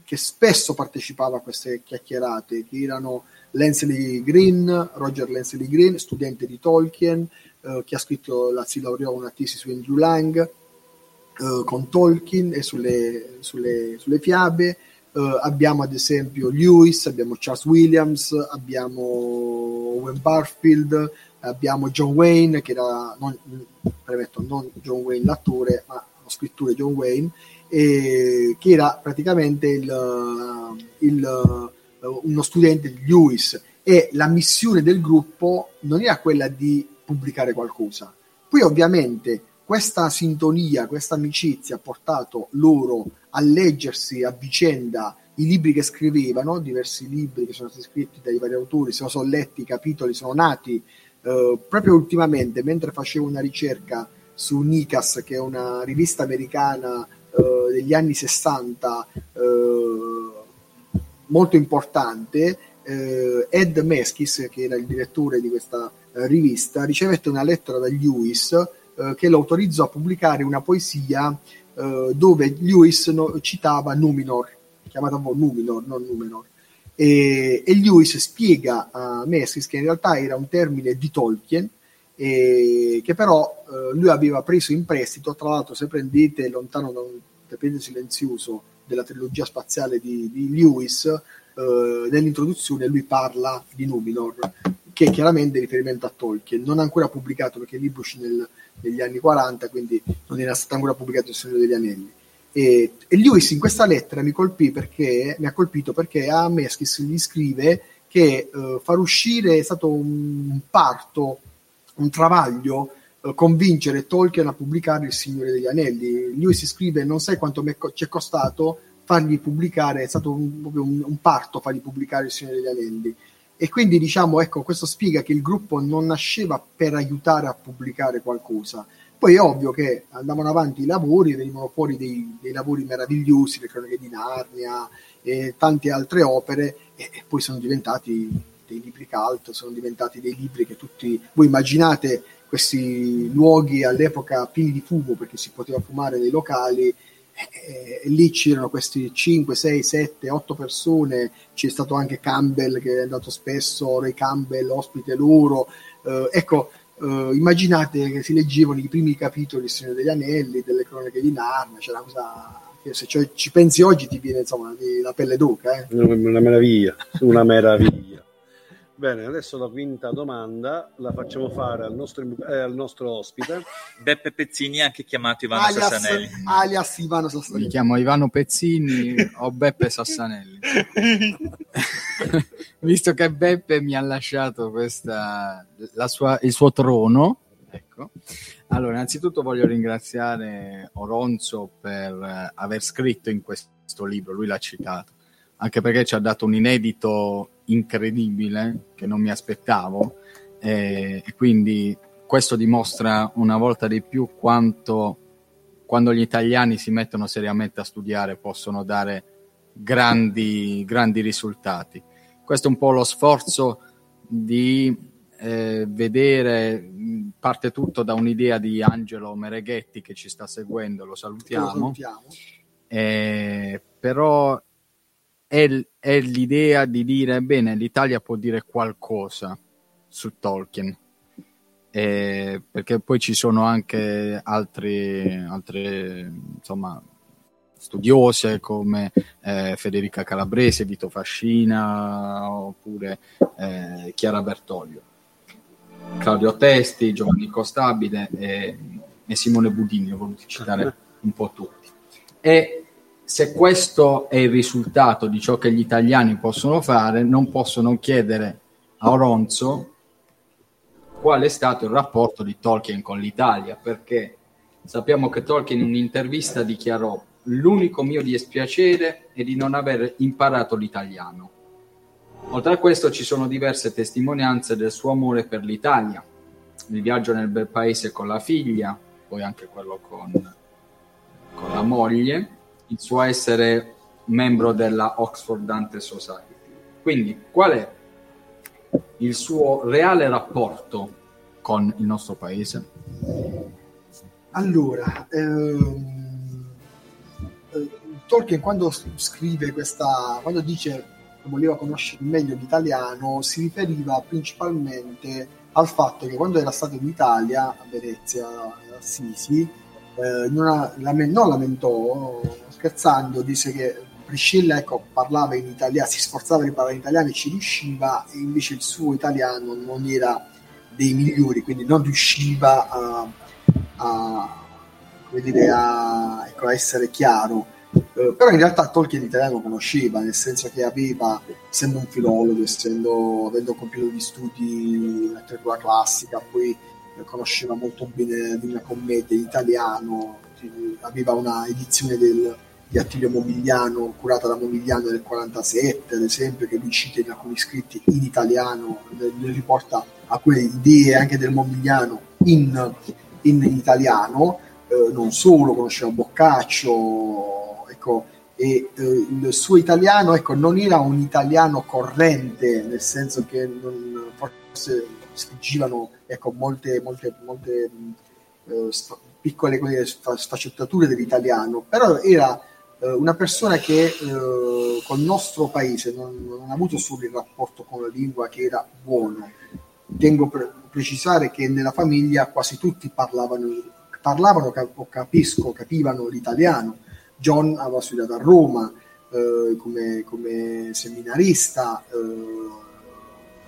che spesso partecipava a queste chiacchierate, che erano Lensley Green, Roger Lensley Green, studente di Tolkien, eh, che ha scritto la si laureò una tesi su Andrew Lang eh, con Tolkien e sulle, sulle, sulle fiabe. Eh, abbiamo ad esempio Lewis, abbiamo Charles Williams, abbiamo Owen Barfield, abbiamo John Wayne, che era, non, premetto, non John Wayne l'attore, ma lo scrittore John Wayne, che era praticamente il, il uno studente di Lewis e la missione del gruppo non era quella di pubblicare qualcosa. Poi ovviamente questa sintonia, questa amicizia ha portato loro a leggersi a vicenda i libri che scrivevano, diversi libri che sono stati scritti dai vari autori, se sono letti, i capitoli sono nati eh, proprio ultimamente, mentre facevo una ricerca su Nicas, che è una rivista americana eh, degli anni 60, eh, molto importante, eh, Ed Meskis, che era il direttore di questa eh, rivista, ricevette una lettera da Lewis eh, che lo autorizzò a pubblicare una poesia eh, dove Lewis no, citava Numinor, chiamata un Numinor, non Numenor. E, e Lewis spiega a Meskis che in realtà era un termine di Tolkien, che però eh, lui aveva preso in prestito, tra l'altro se prendete lontano da un tappeto silenzioso della trilogia spaziale di, di Lewis, eh, nell'introduzione lui parla di Numinor, che è chiaramente riferimento a Tolkien, non ancora pubblicato perché il libro uscì nel, negli anni 40, quindi non era stato ancora pubblicato il Signore degli Anelli. E, e Lewis in questa lettera mi colpì perché mi ha colpito perché a Meschis gli scrive che eh, far uscire è stato un parto, un travaglio convincere Tolkien a pubblicare Il Signore degli Anelli. Lewis scrive: Non sai quanto ci è costato fargli pubblicare, è stato un, un, un, parto fargli pubblicare Il Signore degli Anelli. E quindi diciamo, ecco, questo spiega che il gruppo non nasceva per aiutare a pubblicare qualcosa. Poi è ovvio che andavano avanti i lavori, venivano fuori dei, dei lavori meravigliosi, le cronache di Narnia e tante altre opere, e, e poi sono diventati dei libri cult, sono diventati dei libri che tutti voi immaginate questi luoghi all'epoca pieni di fumo perché si poteva fumare nei locali e, e, lì c'erano questi 5, 6, 7, 8 persone, c'è stato anche Campbell che è andato spesso, Ray Campbell, ospite loro, eh, ecco, eh, immaginate che si leggevano i primi capitoli del Signore degli Anelli, delle cronache di Narnia, c'è una cosa che se ci pensi oggi ti viene insomma la pelle d'oca. Eh? Una meraviglia, una meraviglia. Bene, adesso la quinta domanda la facciamo fare al nostro, eh, al nostro ospite. Beppe Pezzini, anche chiamato Ivano alias, Sassanelli. Alias Ivano Sassanelli. Mi chiamo Ivano Pezzini o Beppe Sassanelli. [LAUGHS] Visto che Beppe mi ha lasciato questa, sua, il suo trono, ecco. Allora, innanzitutto voglio ringraziare Oronzo per aver scritto in questo libro, lui l'ha citato, anche perché ci ha dato un inedito incredibile che non mi aspettavo e, e quindi questo dimostra una volta di più quanto quando gli italiani si mettono seriamente a studiare possono dare grandi, grandi risultati. Questo è un po' lo sforzo di eh, vedere, parte tutto da un'idea di Angelo Mereghetti che ci sta seguendo, lo salutiamo. Lo salutiamo. Eh, però è, è l'idea di dire, bene, l'Italia può dire qualcosa su Tolkien. Eh, perché poi ci sono anche altri, altre insomma, studiose come eh, Federica Calabrese, Vito Fascina oppure eh, Chiara Bertoglio, Claudio Testi, Giovanni Costabile e, e Simone Budini, ho voluto citare un po' tutti. E se questo è il risultato di ciò che gli italiani possono fare, non posso non chiedere a Oronzo qual è stato il rapporto di Tolkien con l'Italia, perché sappiamo che Tolkien in un'intervista dichiarò l'unico mio dispiacere è di non aver imparato l'italiano. Oltre a questo ci sono diverse testimonianze del suo amore per l'Italia, il viaggio nel bel paese con la figlia, poi anche quello con, con la moglie, il suo essere membro della Oxford Dante Society. Quindi, qual è il suo reale rapporto con il nostro paese? Allora, ehm, eh, Tolkien quando scrive questa, quando dice che voleva conoscere meglio l'italiano, si riferiva principalmente al fatto che quando era stato in Italia, a Venezia, a Assisi, eh, non, non lamentò, scherzando, disse che Priscilla ecco, parlava in italiano, si sforzava di parlare in italiano e ci riusciva, e invece il suo italiano non era dei migliori, quindi non riusciva a, a, dire, a, ecco, a essere chiaro. Uh, però in realtà Tolkien l'italiano conosceva, nel senso che aveva, essendo un filologo, essendo, avendo compiuto gli studi in letteratura classica, poi conosceva molto bene una Commedia in italiano, aveva una edizione del, di Attilio Momigliano, curata da Momigliano nel 47, ad esempio, che lui cita in alcuni scritti in italiano, ne riporta alcune idee anche del Momigliano in, in italiano, eh, non solo, conosceva Boccaccio, ecco, e eh, il suo italiano ecco, non era un italiano corrente, nel senso che non, forse sfuggivano ecco, molte, molte, molte eh, piccole sfaccettature dell'italiano, però era eh, una persona che eh, col nostro paese non, non, ha avuto solo il rapporto con la lingua che era buono. Tengo a pre- precisare che nella famiglia quasi tutti parlavano, parlavano o capisco, capivano l'italiano. John aveva studiato a Roma eh, come, come, seminarista, eh,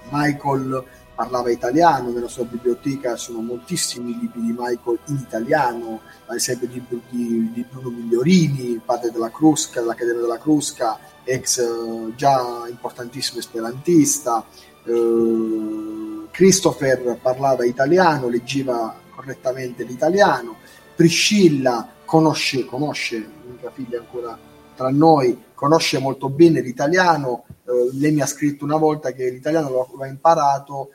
Michael parlava italiano, nella sua biblioteca sono moltissimi libri di Michael in italiano, ad esempio di, di, di Bruno Migliorini, il padre della Crusca, dell'Accademia della Crusca, ex eh, già importantissimo esperantista. Eh, Christopher parlava italiano, leggeva correttamente l'italiano. Priscilla conosce, conosce, l'unica figlia ancora tra noi, conosce molto bene l'italiano. Eh, lei mi ha scritto una volta che l'italiano lo, lo ha imparato,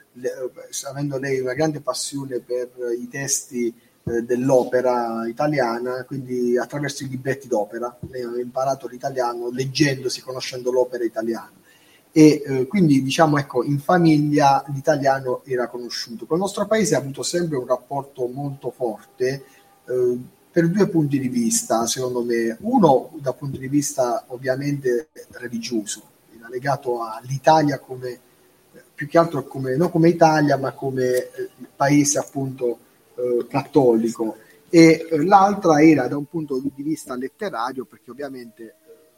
avendo lei una grande passione per i testi eh, dell'opera italiana, quindi attraverso i libretti d'opera. Lei aveva imparato l'italiano leggendosi, conoscendo l'opera italiana. E eh, quindi diciamo ecco, in famiglia l'italiano era conosciuto. Con il nostro paese ha avuto sempre un rapporto molto forte eh, per due punti di vista, secondo me. Uno dal punto di vista ovviamente religioso, era legato all'Italia come più che altro come, non come Italia, ma come eh, paese appunto eh, cattolico. E eh, l'altra era da un punto di vista letterario perché ovviamente eh,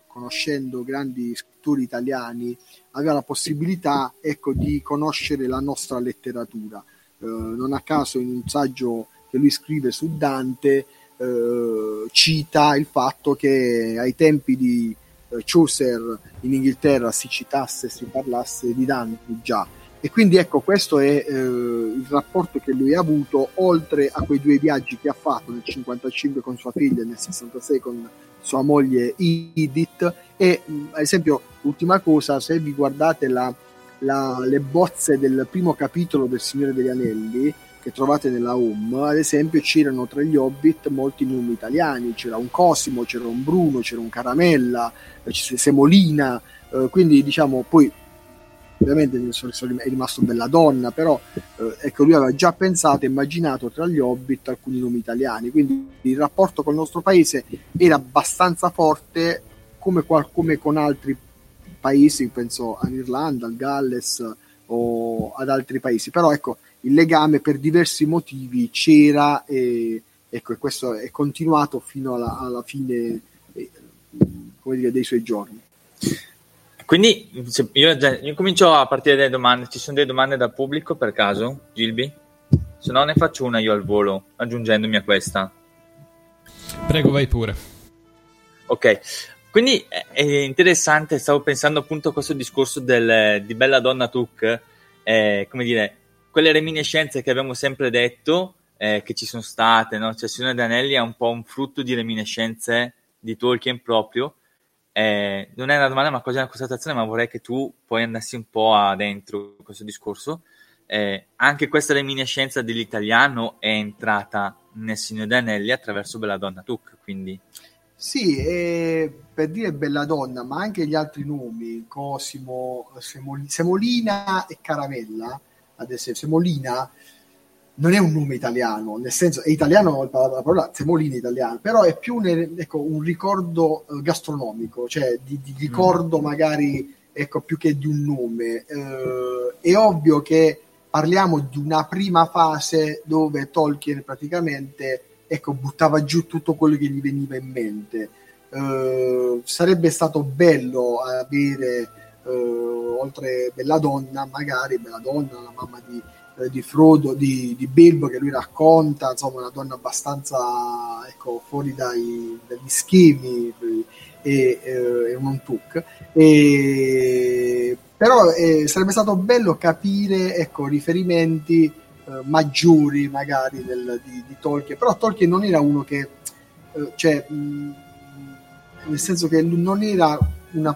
conoscendo grandi scrittori italiani aveva la possibilità ecco, di conoscere la nostra letteratura. Eh, non a caso in un saggio che lui scrive su Dante eh, cita il fatto che ai tempi di Chaucer in Inghilterra si citasse, si parlasse di Dante già e quindi ecco, questo è eh, il rapporto che lui ha avuto, oltre a quei due viaggi che ha fatto nel 55 con sua figlia e nel 66 con sua moglie Edith. E ad esempio, ultima cosa, se vi guardate la, la, le bozze del primo capitolo del Signore degli Anelli, che trovate nella home, ad esempio c'erano tra gli hobbit molti nomi italiani, c'era un Cosimo, c'era un Bruno, c'era un Caramella, c'era Semolina, eh, quindi diciamo poi ovviamente è rimasto bella donna, però eh, ecco, lui aveva già pensato e immaginato tra gli hobbit alcuni nomi italiani, quindi il rapporto con il nostro paese era abbastanza forte come, come con altri paesi, penso all'Irlanda, al Galles o ad altri paesi, però ecco, il legame per diversi motivi c'era e, ecco, e questo è continuato fino alla, alla fine eh, dire, dei suoi giorni. Quindi io, io, comincio a partire dalle domande. Ci sono delle domande dal pubblico per caso, Gilby? Se no ne faccio una io al volo, aggiungendomi a questa. Prego, vai pure. Ok, quindi è interessante, stavo pensando appunto a questo discorso del, di Bella Donna Tuk, eh, come dire, quelle reminiscenze che abbiamo sempre detto eh, che ci sono state, no? Cioè Signore Danelli è un po' un frutto di reminiscenze di Tolkien proprio, eh, non è una domanda ma quasi una constatazione, ma vorrei che tu poi andassi un po' dentro questo discorso. Eh, anche questa reminiscenza dell'italiano è entrata nel Signore Anelli attraverso Belladonna Tuc, quindi... Sì, eh, per dire Belladonna, ma anche gli altri nomi, Cosimo, Semolina e Caramella, ad esempio, Semolina non è un nome italiano, nel senso è italiano la parola semolina italiana, però è più un, ecco, un ricordo eh, gastronomico, cioè di, di ricordo mm. magari ecco, più che di un nome. Eh, è ovvio che parliamo di una prima fase dove Tolkien praticamente ecco, buttava giù tutto quello che gli veniva in mente. Eh, sarebbe stato bello avere, oltre Belladonna, magari Belladonna, la mamma di eh, di Frodo, di, di, Bilbo che lui racconta, insomma una donna abbastanza ecco, fuori dai, dagli schemi e, e, un tuk. E, però eh, sarebbe stato bello capire ecco, riferimenti eh, maggiori magari del, di, di, Tolkien, però Tolkien non era uno che, eh, cioè, mh, nel senso che non era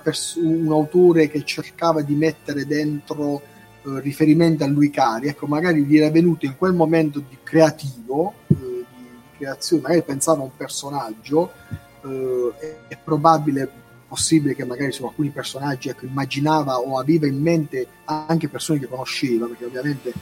pers- un autore che cercava di mettere dentro eh, riferimento a lui cari, ecco, magari gli era venuto in quel momento di creativo, eh, di, creazione, magari pensava a un personaggio, eh, è, è, probabile, possibile che magari su alcuni personaggi ecco, immaginava o aveva in mente anche persone che conosceva, perché ovviamente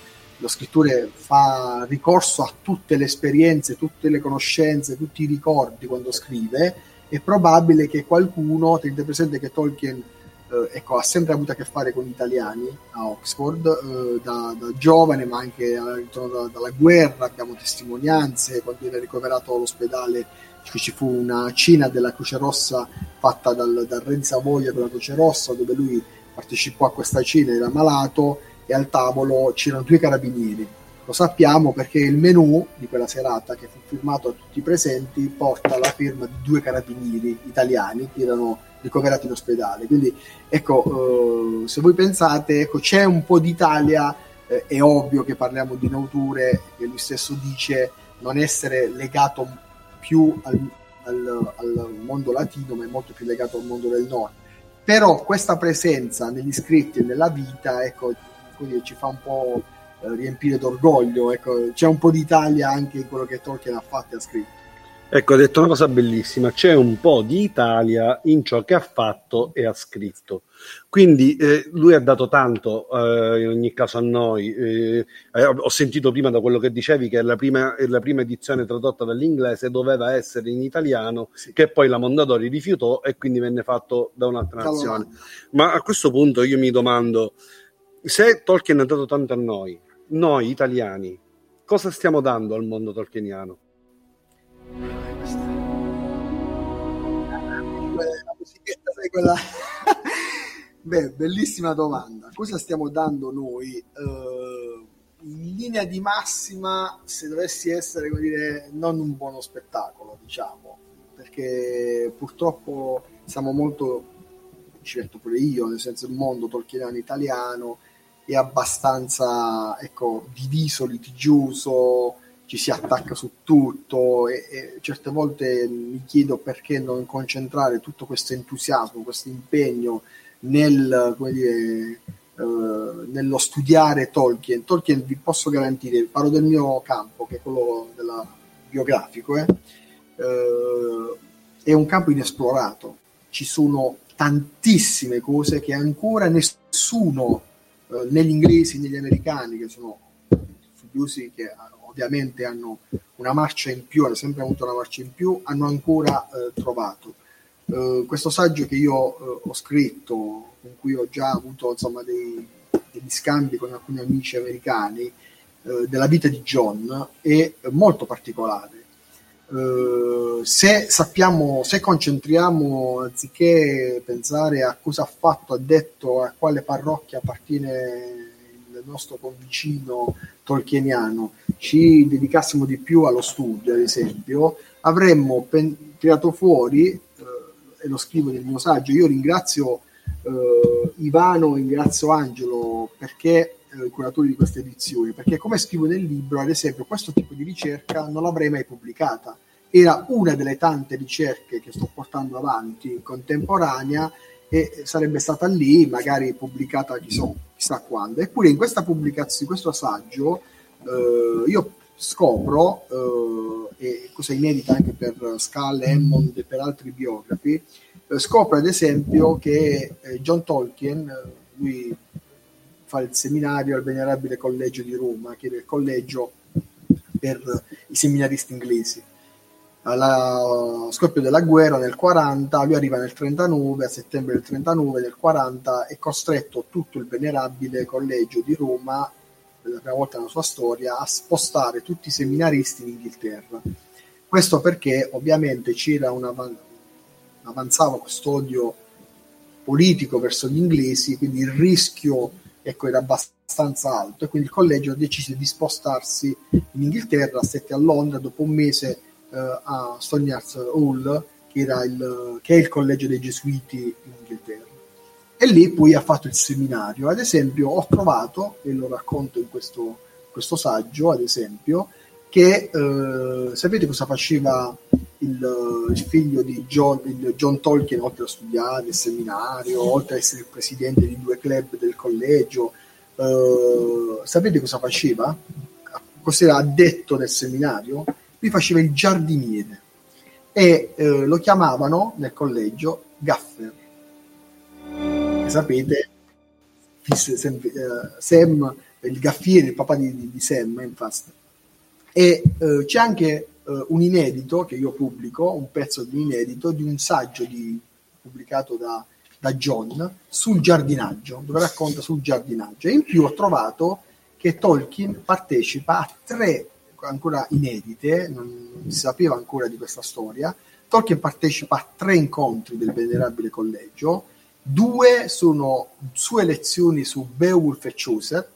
lo scrittore fa ricorso a tutte le esperienze, tutte le conoscenze, tutti i ricordi quando scrive, è probabile che qualcuno, tenete presente che Tolkien eh, ecco, ha sempre avuto a che fare con gli italiani a Oxford, eh, da, da, giovane, ma anche da, dalla guerra, abbiamo testimonianze, quando viene ricoverato all'ospedale ci fu una cena della Croce Rossa fatta dal, dal Re di Savoia con la Croce Rossa, dove lui partecipò a questa cena, era malato e al tavolo c'erano due carabinieri. Lo sappiamo perché il menù di quella serata, che fu firmato a tutti i presenti, porta la firma di due carabinieri italiani che erano ricoverati in ospedale. Quindi, ecco, eh, se voi pensate, ecco, c'è un po' d'Italia, eh, è ovvio che parliamo di Nauture, che lui stesso dice non essere legato più al, al, al mondo latino, ma è molto più legato al mondo del nord. Però questa presenza negli scritti e nella vita, ecco, ci fa un po' riempire d'orgoglio. Ecco, c'è un po' d'Italia anche in quello che Tolkien ha fatto e ha scritto. Ecco, ha detto una cosa bellissima, c'è un po' di Italia in ciò che ha fatto e ha scritto. Quindi eh, lui ha dato tanto eh, in ogni caso a noi. Eh, eh ho sentito prima da quello che dicevi che la prima, la prima edizione tradotta dall'inglese doveva essere in italiano, sì. che poi la Mondadori rifiutò e quindi venne fatto da un'altra nazione. Ma a questo punto io mi domando, se Tolkien ha dato tanto a noi, noi italiani, cosa stiamo dando al mondo tolkieniano? La musichetta, sai quella... [LAUGHS] Beh, bellissima domanda. Cosa stiamo dando noi? Uh, in linea di massima, se dovessi essere, come dire, non un buono spettacolo, diciamo, perché purtroppo siamo molto, ci metto pure io, nel senso il mondo tolkieniano italiano è abbastanza, ecco, diviso, litigioso, ci si attacca su tutto e, e, certe volte mi chiedo perché non concentrare tutto questo entusiasmo, questo impegno nel, dire, eh, nello studiare Tolkien. Tolkien vi posso garantire, parlo del mio campo, che è quello della, biografico, eh, eh, è un campo inesplorato. Ci sono tantissime cose che ancora nessuno, eh, negli inglesi, negli americani, che sono studiosi che ovviamente hanno una marcia in più, hanno sempre avuto una marcia in più, hanno ancora eh, trovato. Uh, questo saggio che io uh, ho scritto, con cui ho già avuto insomma, dei, degli scambi con alcuni amici americani, della vita di John, è molto particolare. Se sappiamo, se concentriamo, anziché pensare a cosa ha fatto, ha detto, a quale parrocchia appartiene il nostro convicino tolkieniano, ci dedicassimo di più allo studio, ad esempio, avremmo pen- tirato fuori, eh, e lo scrivo nel mio saggio, io ringrazio eh, Ivano, ringrazio Angelo perché eh, curatori di queste edizioni, perché come scrivo nel libro, ad esempio, questo tipo di ricerca non l'avrei mai pubblicata. Era una delle tante ricerche che sto portando avanti in contemporanea e sarebbe stata lì, magari pubblicata chissà, chissà quando. Eppure in questa pubblicazione, in questo assaggio, eh, io scopro, eh, e cosa inedita anche per Scal, Hammond e per altri biografi, eh, scopro ad esempio che eh, John Tolkien, lui fa il seminario al Venerabile Collegio di Roma, che è il collegio per i seminaristi inglesi alla scoppio della guerra nel 40, lui arriva nel 39, a settembre del 39, nel 40 è costretto tutto il venerabile collegio di Roma, per la prima volta nella sua storia, a spostare tutti i seminaristi in Inghilterra. Questo perché ovviamente c'era una, avanzava questo odio politico verso gli inglesi, quindi il rischio ecco, era abbastanza alto e quindi il collegio decise di spostarsi in Inghilterra, stette a Londra, dopo un mese eh, a Stonyards Hall, che, il, che è il collegio dei Gesuiti in Inghilterra. E lì poi ha fatto il seminario. Ad esempio, ho trovato, e lo racconto in questo, questo saggio, ad esempio, che eh, sapete cosa faceva il, il figlio di John, il John, Tolkien oltre a studiare il seminario, oltre ad essere il presidente di due club del collegio? Eh, sapete cosa faceva? Cos'era addetto nel seminario? lui faceva il giardiniere e eh, lo chiamavano nel collegio Gaffer. E sapete, Sam, eh, Sam, il gaffiere, il papà di, di Sam, infatti. E eh, c'è anche eh, un inedito che io pubblico, un pezzo di inedito di un saggio di, pubblicato da, da John sul giardinaggio, dove racconta sul giardinaggio. E in più ho trovato che Tolkien partecipa a tre ancora inedite, non, si sapeva ancora di questa storia. Tolkien partecipa a tre incontri del Venerabile Collegio due sono sue lezioni su Beowulf e Chaucer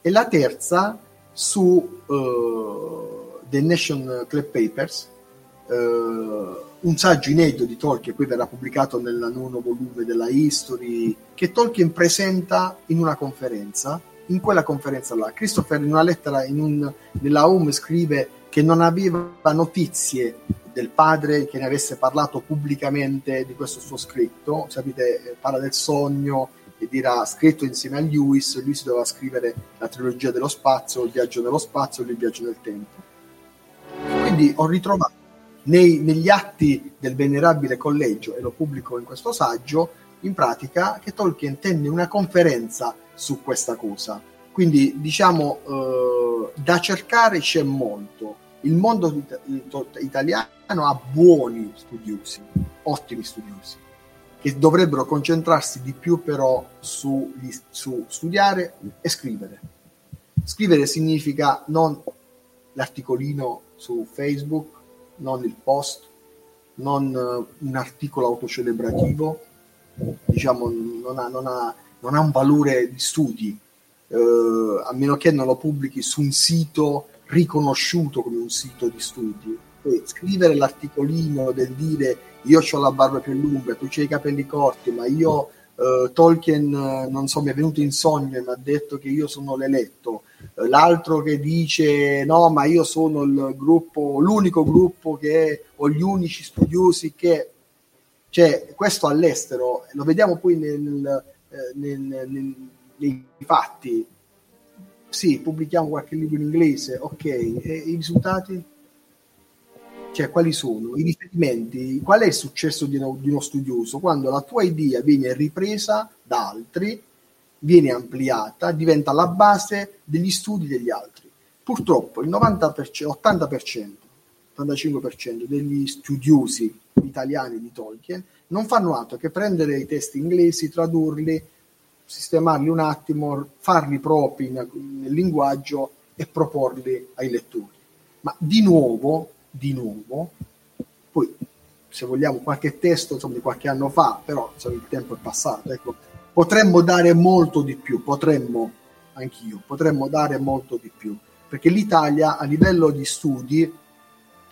e la terza su uh, The Nation Club Papers, uh, un saggio inedito di Tolkien, poi verrà pubblicato nel nono volume della History, che Tolkien presenta in una conferenza. In quella conferenza là, Christopher in una lettera in un, nella home scrive che non aveva notizie del padre che ne avesse parlato pubblicamente di questo suo scritto. Sapete, parla del sogno e dirà scritto insieme a Lewis, lui si doveva scrivere la trilogia dello spazio, il viaggio nello spazio e il viaggio nel tempo. Quindi ho ritrovato nei, negli atti del venerabile collegio, e lo pubblico in questo saggio, in pratica che Tolkien tenne una conferenza su questa cosa. Quindi diciamo eh, da cercare c'è molto. Il mondo it- italiano ha buoni studiosi, ottimi studiosi, che dovrebbero concentrarsi di più però su, su studiare e scrivere. Scrivere significa non l'articolino su Facebook, non il post, non uh, un articolo autocelebrativo, diciamo, non ha, non ha, non ha un valore di studi, uh, a meno che non lo pubblichi su un sito riconosciuto come un sito di studi. Scrivere l'articolino del dire io ho la barba più lunga, tu hai i capelli corti, ma io uh, Tolkien, non so, mi è venuto in sogno e mi ha detto che io sono l'eletto. L'altro che dice no ma io sono il gruppo l'unico gruppo che ho gli unici studiosi che cioè questo all'estero lo vediamo poi nel, eh, nel, nel, nei fatti. Sì pubblichiamo qualche libro in inglese ok. E i risultati cioè quali sono i riferimenti qual è il successo di uno, di uno studioso quando la tua idea viene ripresa da altri viene ampliata, diventa la base degli studi degli altri. Purtroppo il 90%, 80%, 85% degli studiosi italiani di Tolkien non fanno altro che prendere i testi inglesi, tradurli, sistemarli un attimo, farli propri nel linguaggio e proporli ai lettori. Ma di nuovo, di nuovo, poi se vogliamo qualche testo insomma, di qualche anno fa, però insomma, il tempo è passato, ecco, potremmo dare molto di più, potremmo, anch'io, potremmo dare molto di più, perché l'Italia a livello di studi,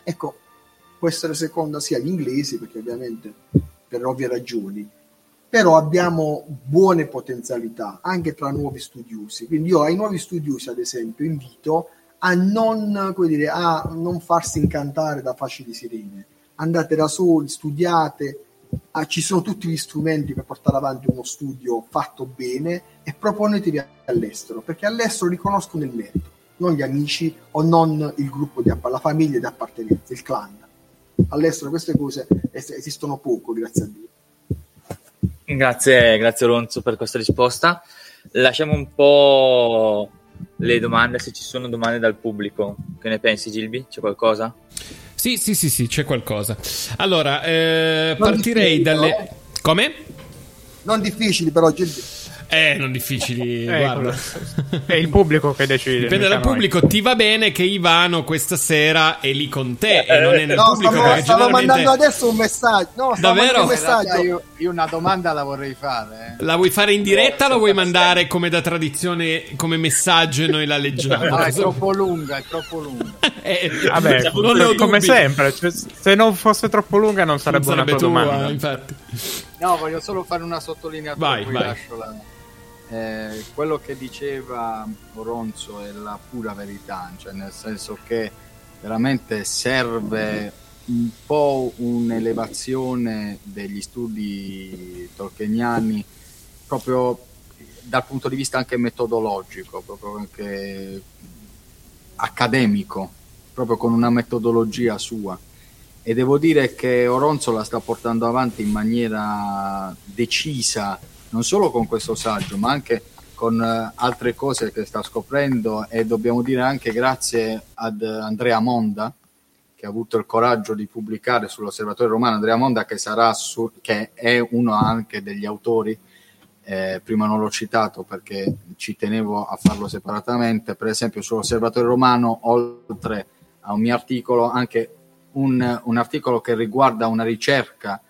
ecco, può essere seconda sia agli inglesi, perché ovviamente per ovvie ragioni, però abbiamo buone potenzialità anche tra nuovi studiosi, quindi io ai nuovi studiosi ad esempio invito a non, come dire, a non farsi incantare da facili sirene, andate da soli, studiate, ah, ci sono tutti gli strumenti per portare avanti uno studio fatto bene e proponetevi all'estero, perché all'estero riconoscono il merito, non gli amici o non il gruppo di la famiglia di appartenenza, il clan. All'estero queste cose esistono poco, grazie a Dio. Grazie, grazie Ronzo per questa risposta. Lasciamo un po' le domande, se ci sono domande dal pubblico. Che ne pensi Gilby? C'è qualcosa? Sì, sì, sì, sì, c'è qualcosa. Allora, eh, partirei dalle... Come? Non difficili però, Gilby. Eh, non difficili, eh, guarda. È il pubblico che decide. Dipende dal pubblico. Ti va bene che Ivano questa sera è lì con te e non è nel no, pubblico. Stavo, stavo generalmente... mandando adesso un messaggio. No, stavo Davvero? mandando un messaggio. Io, io una domanda la vorrei fare. eh. La vuoi fare in diretta o la vuoi mandare come da tradizione, come messaggio e noi la [LAUGHS] leggiamo? No, è troppo lunga, è troppo lunga. Eh, Vabbè, [LAUGHS] ho come dubbi. sempre, cioè, se non fosse troppo lunga non sarebbe, Non sarebbe una tua tua, domanda. infatti. No, voglio solo fare una sottolineatura. Vai, vai. lascio la- eh, quello che diceva Oronzo è la pura verità, cioè nel senso che veramente serve un po' un'elevazione degli studi tolkieniani proprio dal punto di vista anche metodologico, proprio anche accademico, proprio con una metodologia sua. E devo dire che Oronzo la sta portando avanti in maniera decisa, non solo con questo saggio, ma anche con eh, altre cose che sta scoprendo. E dobbiamo dire anche grazie ad Andrea Monda che ha avuto il coraggio di pubblicare sull'Osservatorio Romano. Andrea Monda che, sarà su- che è uno anche degli autori eh, prima non l'ho citato perché ci tenevo a farlo separatamente. Per esempio sull'Osservatorio Romano oltre a un mio articolo anche un, un articolo che riguarda una ricerca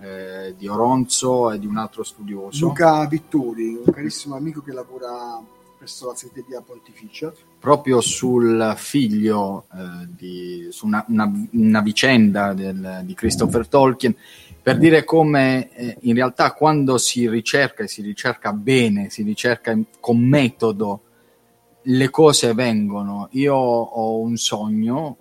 eh, di Oronzo e di un altro studioso. Luca Vitturi, un carissimo amico che lavora presso la segreteria pontificia. proprio sul figlio, eh, di, su una, una- una vicenda del- di Christopher Tolkien, per dire come eh, in realtà quando si ricerca e si ricerca bene, si ricerca con metodo, le cose vengono. Io ho un sogno,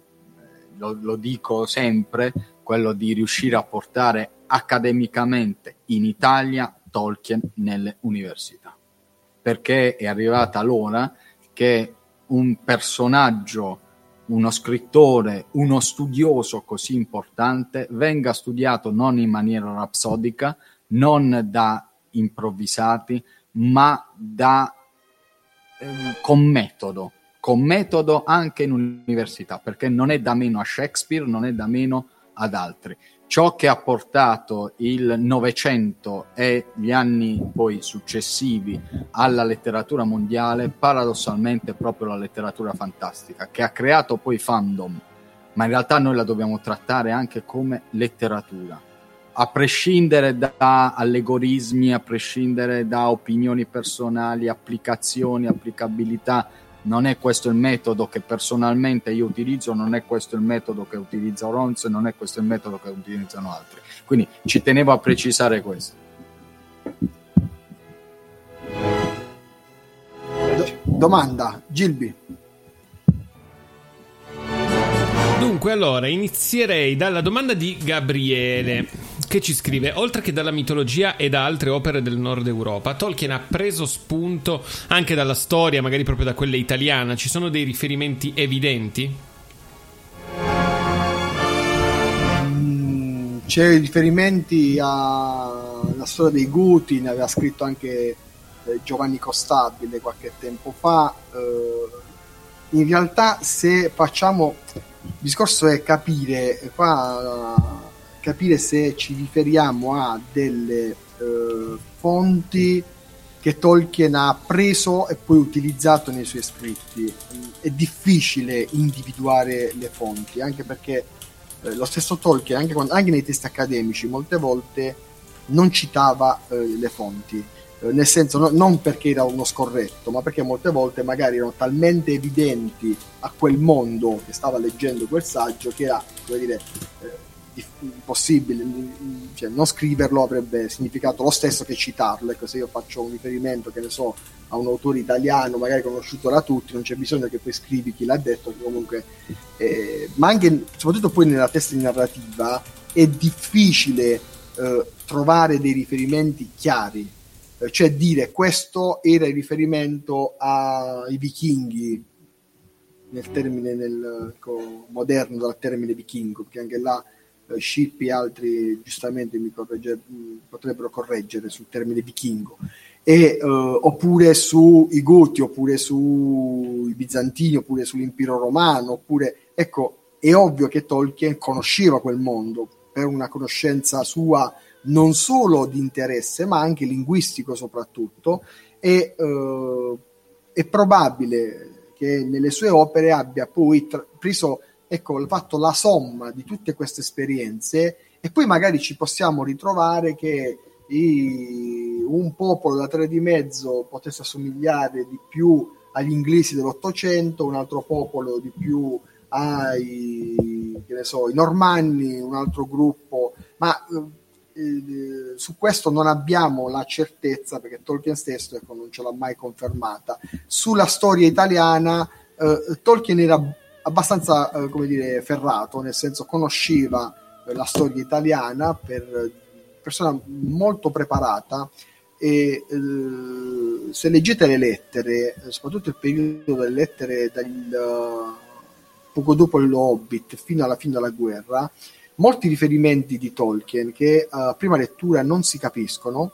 lo, lo dico sempre, quello di riuscire a portare accademicamente in Italia Tolkien nelle università perché è arrivata l'ora che un personaggio, uno scrittore, uno studioso così importante venga studiato non in maniera rapsodica, non da improvvisati, ma da, ehm, con metodo, con metodo anche in università, perché non è da meno a Shakespeare, non è da meno ad altri. Ciò che ha portato il Novecento e gli anni poi successivi alla letteratura mondiale, paradossalmente è proprio la letteratura fantastica, che ha creato poi fandom, ma in realtà noi la dobbiamo trattare anche come letteratura, a prescindere da allegorismi, a prescindere da opinioni personali, applicazioni, applicabilità. Non è questo il metodo che personalmente io utilizzo, non è questo il metodo che utilizza Oronzo, non è questo il metodo che utilizzano altri. Quindi ci tenevo a precisare questo. Do- domanda, Gilby. Dunque, allora, inizierei dalla domanda di Gabriele, che ci scrive: Oltre che dalla mitologia e da altre opere del nord Europa, Tolkien ha preso spunto anche dalla storia, magari proprio da quella italiana. Ci sono dei riferimenti evidenti? Mm, C'è riferimenti alla storia dei Guti, ne aveva scritto anche eh, Giovanni Costabile qualche tempo fa. Eh, in realtà, se facciamo il discorso è capire qua capire se ci riferiamo a delle eh, fonti che Tolkien ha preso e poi utilizzato nei suoi scritti. È difficile individuare le fonti, anche perché eh, lo stesso Tolkien, anche, quando- anche nei testi accademici, molte volte non citava eh, le fonti. Eh, nel senso, no- non perché era uno scorretto, ma perché molte volte magari erano talmente evidenti a quel mondo che stava leggendo quel saggio che era, come dire, eh, impossibile, mm, cioè non scriverlo avrebbe significato lo stesso che citarlo. Ecco, se io faccio un riferimento, che ne so, a un autore italiano, magari conosciuto da tutti, non c'è bisogno che poi scrivi chi l'ha detto, comunque, eh, ma anche, soprattutto poi nella testa di narrativa, è difficile eh, trovare dei riferimenti chiari, Eh, cioè dire questo era il riferimento ai vichinghi nel termine nel, ecco, moderno dal termine vichingo, perché anche là Scippi e altri giustamente mi corregge- potrebbero correggere sul termine vichingo. E, eh, oppure sui Goti, oppure sui Bizantini, oppure sull'impero romano, oppure ecco, è ovvio che Tolkien conosceva quel mondo per una conoscenza sua non solo di interesse, ma anche linguistico soprattutto, e eh, è probabile che nelle sue opere abbia poi tra- preso, ecco, fatto la somma di tutte queste esperienze e poi magari ci possiamo ritrovare che i- un popolo da tre di mezzo potesse assomigliare di più agli inglesi dell'Ottocento, un altro popolo di più ai che ne so, i normanni, un altro gruppo, ma eh, su questo non abbiamo la certezza perché Tolkien stesso ecco, non ce l'ha mai confermata. Sulla storia italiana, eh, Tolkien era abbastanza eh, come dire, ferrato, nel senso conosceva eh, la storia italiana per persona molto preparata e eh, se leggete le lettere, eh, soprattutto il periodo delle lettere dal, eh, poco dopo lo Hobbit fino alla fine della guerra, molti riferimenti di Tolkien che a prima lettura non si capiscono,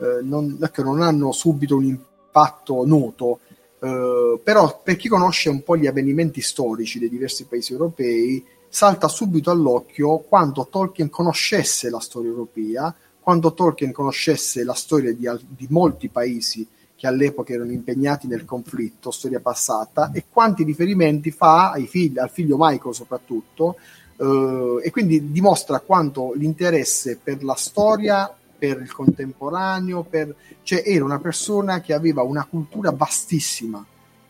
eh, non, ecco, non hanno subito un impatto noto, eh, però per chi conosce un po' gli avvenimenti storici dei diversi paesi europei, salta subito all'occhio quanto Tolkien conoscesse la storia europea, quanto Tolkien conoscesse la storia di, di molti paesi che all'epoca erano impegnati nel conflitto, storia passata, e quanti riferimenti fa figli, al figlio Michael soprattutto, eh, e quindi dimostra quanto l'interesse per la storia, per il contemporaneo, per... cioè era una persona che aveva una cultura vastissima,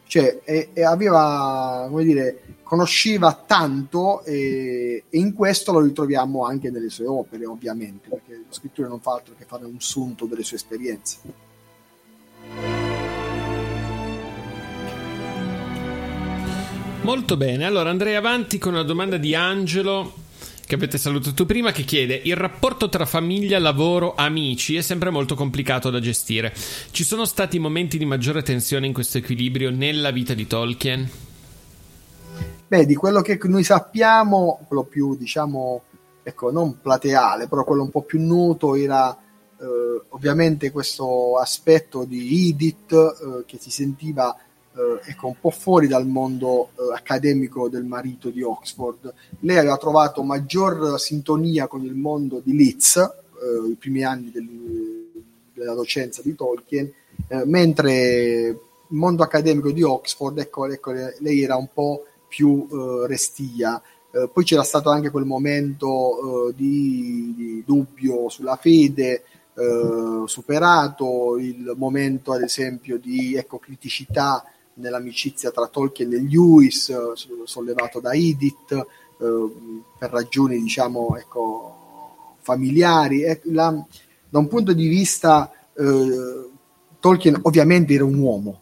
cioè e, e aveva, come dire, conosceva tanto e, e in questo lo ritroviamo anche nelle sue opere, ovviamente, perché lo scrittore non fa altro che fare un sunto delle sue esperienze. Molto bene, allora andrei avanti con una domanda di Angelo che avete salutato prima che chiede il rapporto tra famiglia, lavoro, amici è sempre molto complicato da gestire. Ci sono stati momenti di maggiore tensione in questo equilibrio nella vita di Tolkien? Beh, di quello che noi sappiamo, quello più diciamo, ecco, non plateale, però quello un po' più noto era eh, ovviamente questo aspetto di Edith eh, che si sentiva eh, ecco, un po' fuori dal mondo eh, accademico del marito di Oxford. Lei aveva trovato maggior sintonia con il mondo di Leeds, eh, i primi anni del, della docenza di Tolkien, eh, mentre il mondo accademico di Oxford, ecco, ecco lei era un po' più eh, restia. Eh, poi c'era stato anche quel momento di, di dubbio sulla fede, superato il momento ad esempio di ecco, criticità nell'amicizia tra Tolkien e Lewis, eh, sollevato da Edith, eh, per ragioni diciamo ecco, familiari. La, da un punto di vista, eh, Tolkien ovviamente era un uomo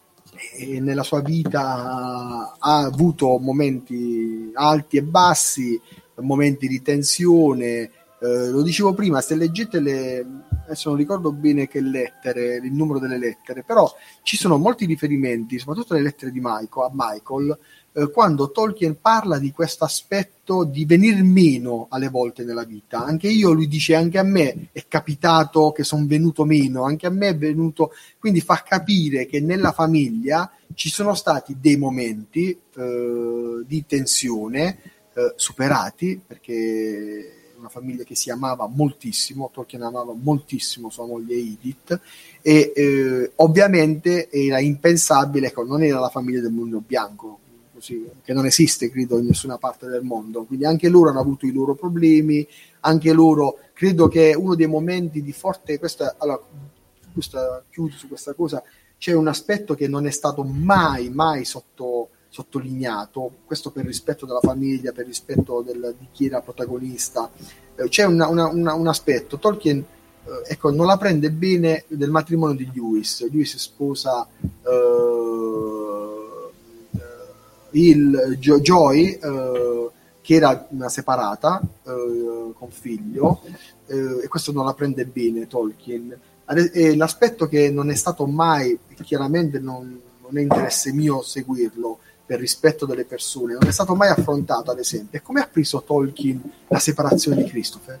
e nella sua vita ha avuto momenti alti e bassi, momenti di tensione, eh, lo dicevo prima, se leggete le, adesso non ricordo bene che lettere, il numero delle lettere, però ci sono molti riferimenti, soprattutto le lettere di Michael, a Michael, eh, quando Tolkien parla di questo aspetto di venir meno alle volte nella vita. Anche io, lui dice, anche a me è capitato che sono venuto meno, anche a me è venuto, quindi fa capire che nella famiglia ci sono stati dei momenti eh, di tensione eh, superati, perché una famiglia che si amava moltissimo, Tolkien amava moltissimo sua moglie Edith e eh, ovviamente era impensabile, ecco, non era la famiglia del mulino bianco, così, che non esiste credo in nessuna parte del mondo, quindi anche loro hanno avuto i loro problemi, anche loro, credo che uno dei momenti di forte, questa, allora, questa, chiudo su questa cosa, c'è un aspetto che non è stato mai, mai sotto sottolineato, questo per rispetto della famiglia, per rispetto del, di chi era protagonista. Eh, c'è una, una, una, un aspetto, Tolkien eh, ecco, non la prende bene del matrimonio di Lewis. Lewis sposa eh, il jo- Joy, eh, che era una separata eh, con figlio, eh, e questo non la prende bene Tolkien. E l'aspetto che non è stato mai, chiaramente non, non è interesse mio seguirlo, per rispetto delle persone, non è stato mai affrontato, ad esempio. Come ha preso Tolkien la separazione di Christopher?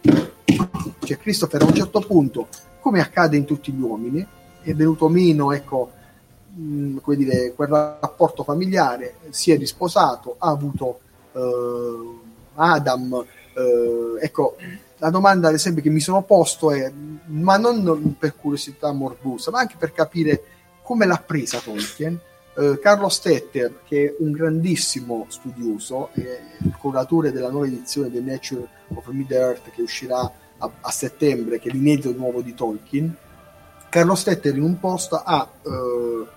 Cioè, Christopher a un certo punto, come accade in tutti gli uomini, è venuto meno, ecco, mh, come dire, quel rapporto familiare, si è risposato, ha avuto eh, Adam, eh, ecco, la domanda ad esempio che mi sono posto è, ma non per curiosità morbosa, ma anche per capire come l'ha presa Tolkien, Uh, Carlo Stetter, che è un grandissimo studioso, è il curatore della nuova edizione The Nature of Middle Earth che uscirà a, a settembre, che è l'inedito nuovo di Tolkien. Carlo Stetter in un post ha uh,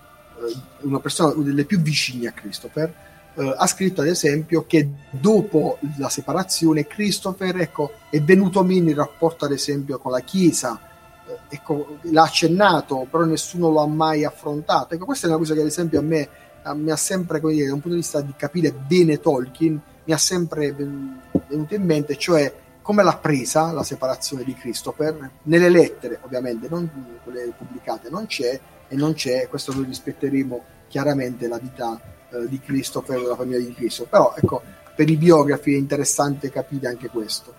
una persona una delle più vicine a Christopher, uh, ha scritto ad esempio che dopo la separazione Christopher ecco, è venuto meno in rapporto ad esempio con la Chiesa, ecco, l'ha accennato, però nessuno lo ha mai affrontato. Ecco, questa è una cosa che ad esempio a me mi ha sempre, come dire, da un punto di vista di capire bene Tolkien, mi ha sempre venuto in mente, cioè come l'ha presa la separazione di Christopher nelle lettere, ovviamente, non quelle pubblicate, non c'è e non c'è, questo noi rispetteremo chiaramente la vita eh, di Christopher, della famiglia di Christopher, però ecco, per i biografi è interessante capire anche questo.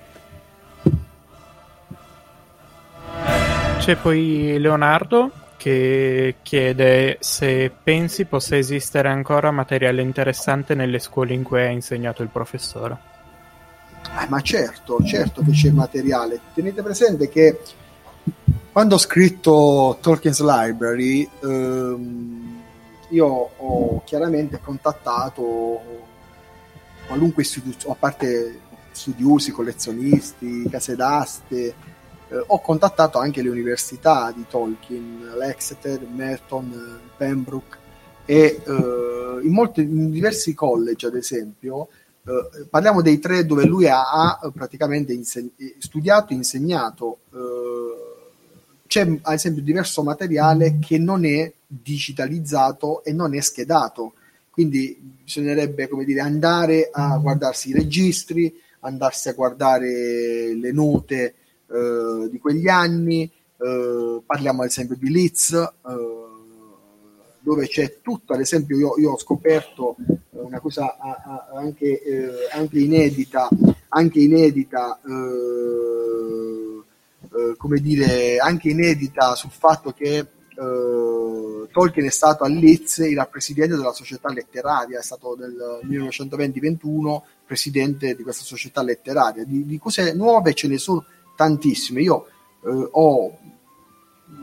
C'è poi Leonardo che chiede se pensi possa esistere ancora materiale interessante nelle scuole in cui ha insegnato il professore. Eh, ma certo, certo che c'è materiale. Tenete presente che quando ho scritto Tolkien's Library, ehm, io ho chiaramente contattato qualunque istituzione, a parte studiosi, collezionisti, case d'aste. Eh, ho contattato anche le università di Tolkien, l'Exeter, Merton, Pembroke e eh, in, molti, in diversi college, ad esempio, eh, parliamo dei tre dove lui ha, ha praticamente inseg- studiato, insegnato. Eh, c'è ad esempio diverso materiale che non è digitalizzato e non è schedato. Quindi bisognerebbe dire, andare a guardarsi i registri, andarsi a guardare le note eh, di quegli anni. Eh, parliamo ad esempio di Leeds, eh, dove c'è tutto, ad esempio io, io ho scoperto una cosa anche, eh, anche inedita, anche inedita eh, eh, come dire, anche inedita sul fatto che eh, Tolkien è stato a Leeds il presidente della società letteraria, è stato nel 1920-21 presidente di questa società letteraria. Di, di, cose nuove ce ne sono tantissime. Io eh, ho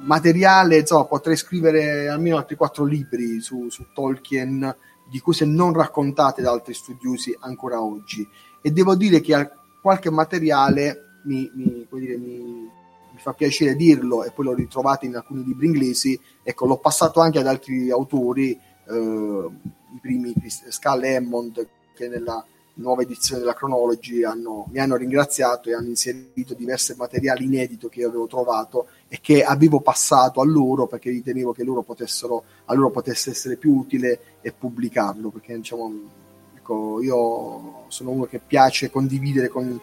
materiale, insomma, potrei scrivere almeno altri quattro libri su, su Tolkien di cose non raccontate da altri studiosi ancora oggi. E devo dire che qualche materiale mi, mi, dire, mi, mi, fa piacere dirlo, e poi l'ho ritrovato in alcuni libri inglesi. Ecco, l'ho passato anche ad altri autori, eh, i primi Scal Hammond, che nella nuova edizione della Chronology hanno, mi hanno ringraziato e hanno inserito diversi materiali inediti che io avevo trovato e che avevo passato a loro perché ritenevo che loro potessero, a loro potesse essere più utile e pubblicarlo perché diciamo, ecco, io sono uno che piace condividere con,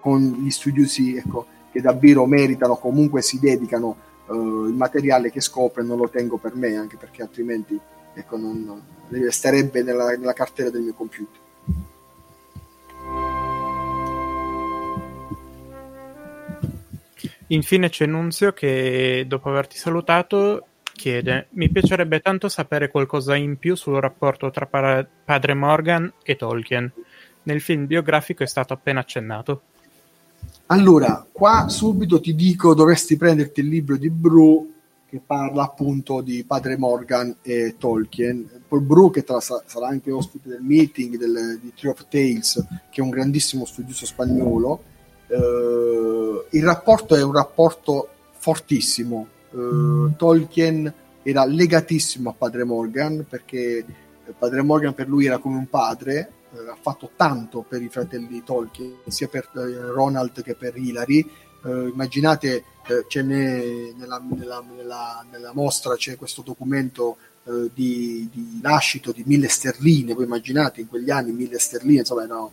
con gli studiosi ecco, che davvero meritano, comunque si dedicano uh, il materiale che scopre non lo tengo per me anche perché altrimenti ecco, non, non, resterebbe nella, nella cartella del mio computer. Infine c'è Nunzio che, dopo averti salutato, chiede: Mi piacerebbe tanto sapere qualcosa in più sul rapporto tra para- padre Morgan e Tolkien. Nel film biografico è stato appena accennato. Allora, qua subito ti dico: dovresti prenderti il libro di Bru che parla appunto di padre Morgan e Tolkien. Poi Bru, che tra, sarà anche ospite del meeting del, di Tree of Tales, che è un grandissimo studioso spagnolo Uh, il rapporto è un rapporto fortissimo. Uh, Tolkien era legatissimo a padre Morgan perché padre Morgan per lui era come un padre, uh, ha fatto tanto per i fratelli Tolkien, sia per Ronald che per Hilary. immaginate, nella, nella, nella, nella, mostra c'è questo documento di, di lascito di mille sterline, voi immaginate in quegli anni mille sterline, insomma erano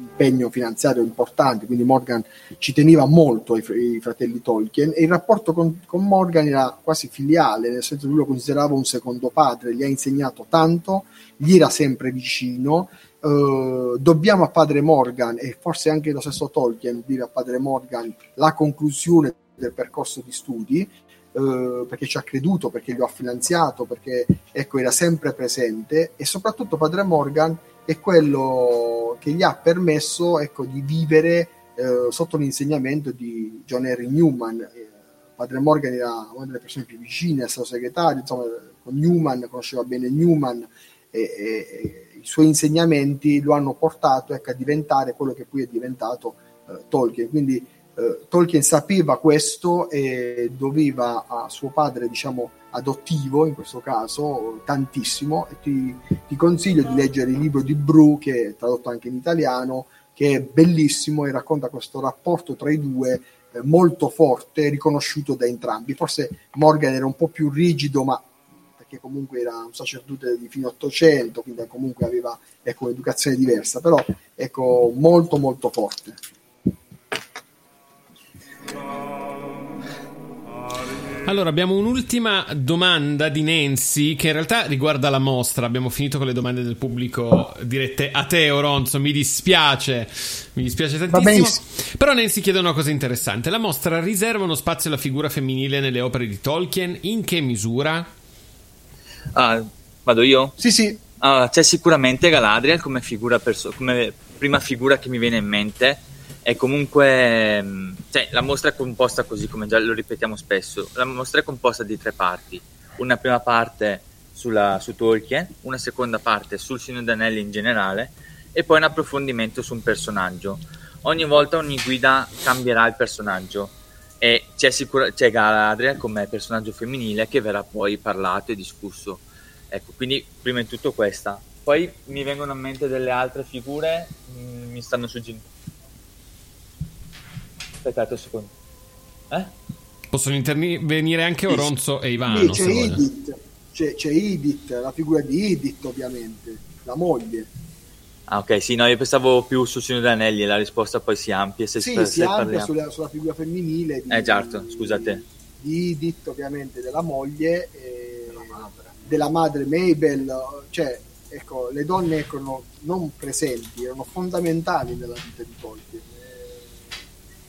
impegno finanziario importante, quindi Morgan ci teneva molto ai, ai fratelli Tolkien e il rapporto con, con, Morgan era quasi filiale, nel senso che lui lo considerava un secondo padre, gli ha insegnato tanto, gli era sempre vicino. Uh, dobbiamo a padre Morgan e forse anche lo stesso Tolkien dire a padre Morgan la conclusione del percorso di studi Uh, perché ci ha creduto, perché gli ha finanziato, perché ecco, era sempre presente e soprattutto Padre Morgan è quello che gli ha permesso ecco, di vivere eh, sotto l'insegnamento di John Henry Newman. Eh, padre Morgan era una delle persone più vicine al suo segretario, insomma, con Newman, conosceva bene Newman e, e, e i suoi insegnamenti lo hanno portato ecco, a diventare quello che poi è diventato eh, Tolkien. Quindi eh, Tolkien sapeva questo e doveva a suo padre, diciamo, adottivo in questo caso tantissimo e ti, ti, consiglio di leggere il libro di Bru che è tradotto anche in italiano che è bellissimo e racconta questo rapporto tra i due eh, molto forte riconosciuto da entrambi. Forse Morgan era un po' più rigido ma perché comunque era un sacerdote di fine 800 quindi comunque aveva ecco, un'educazione diversa però ecco molto molto forte Allora, abbiamo un'ultima domanda di Nancy che in realtà riguarda la mostra. Abbiamo finito con le domande del pubblico dirette a te, Oronzo. Mi dispiace, mi dispiace tantissimo. Però Nancy chiede una cosa interessante. La mostra riserva uno spazio alla figura femminile nelle opere di Tolkien? In che misura? Ah, vado io? Sì, sì. Ah, c'è sicuramente Galadriel come, figura perso- come prima figura che mi viene in mente è comunque mm, cioè, la mostra è composta così come già lo ripetiamo spesso la mostra è composta di tre parti una prima parte sulla, su Tolkien una seconda parte sul Signore d'Anelli in generale e poi un approfondimento su un personaggio. Ogni volta ogni guida cambierà il personaggio e c'è, sicura- c'è Galadriel come personaggio femminile che verrà poi parlato e discusso. Ecco, quindi prima di tutto questa. Poi mi vengono in mente delle altre figure, mm, mi stanno suggerendo. Aspettate un secondo. Eh? Possono intervenire anche Oronzo e Ivano. Sì, c'è. Edith, c'è, c'è Edith, la figura di Edith ovviamente, la moglie. Ah, ok, sì, no, io pensavo più sul Signore degli Anelli e la risposta poi si amplia. Se, Sì, se si amplia sulla, sulla figura femminile di, Eh, certo, scusate. di Edith, ovviamente della moglie, e della madre Mabel, cioè ecco, le donne erano non presenti, erano fondamentali nella vita di Tolkien.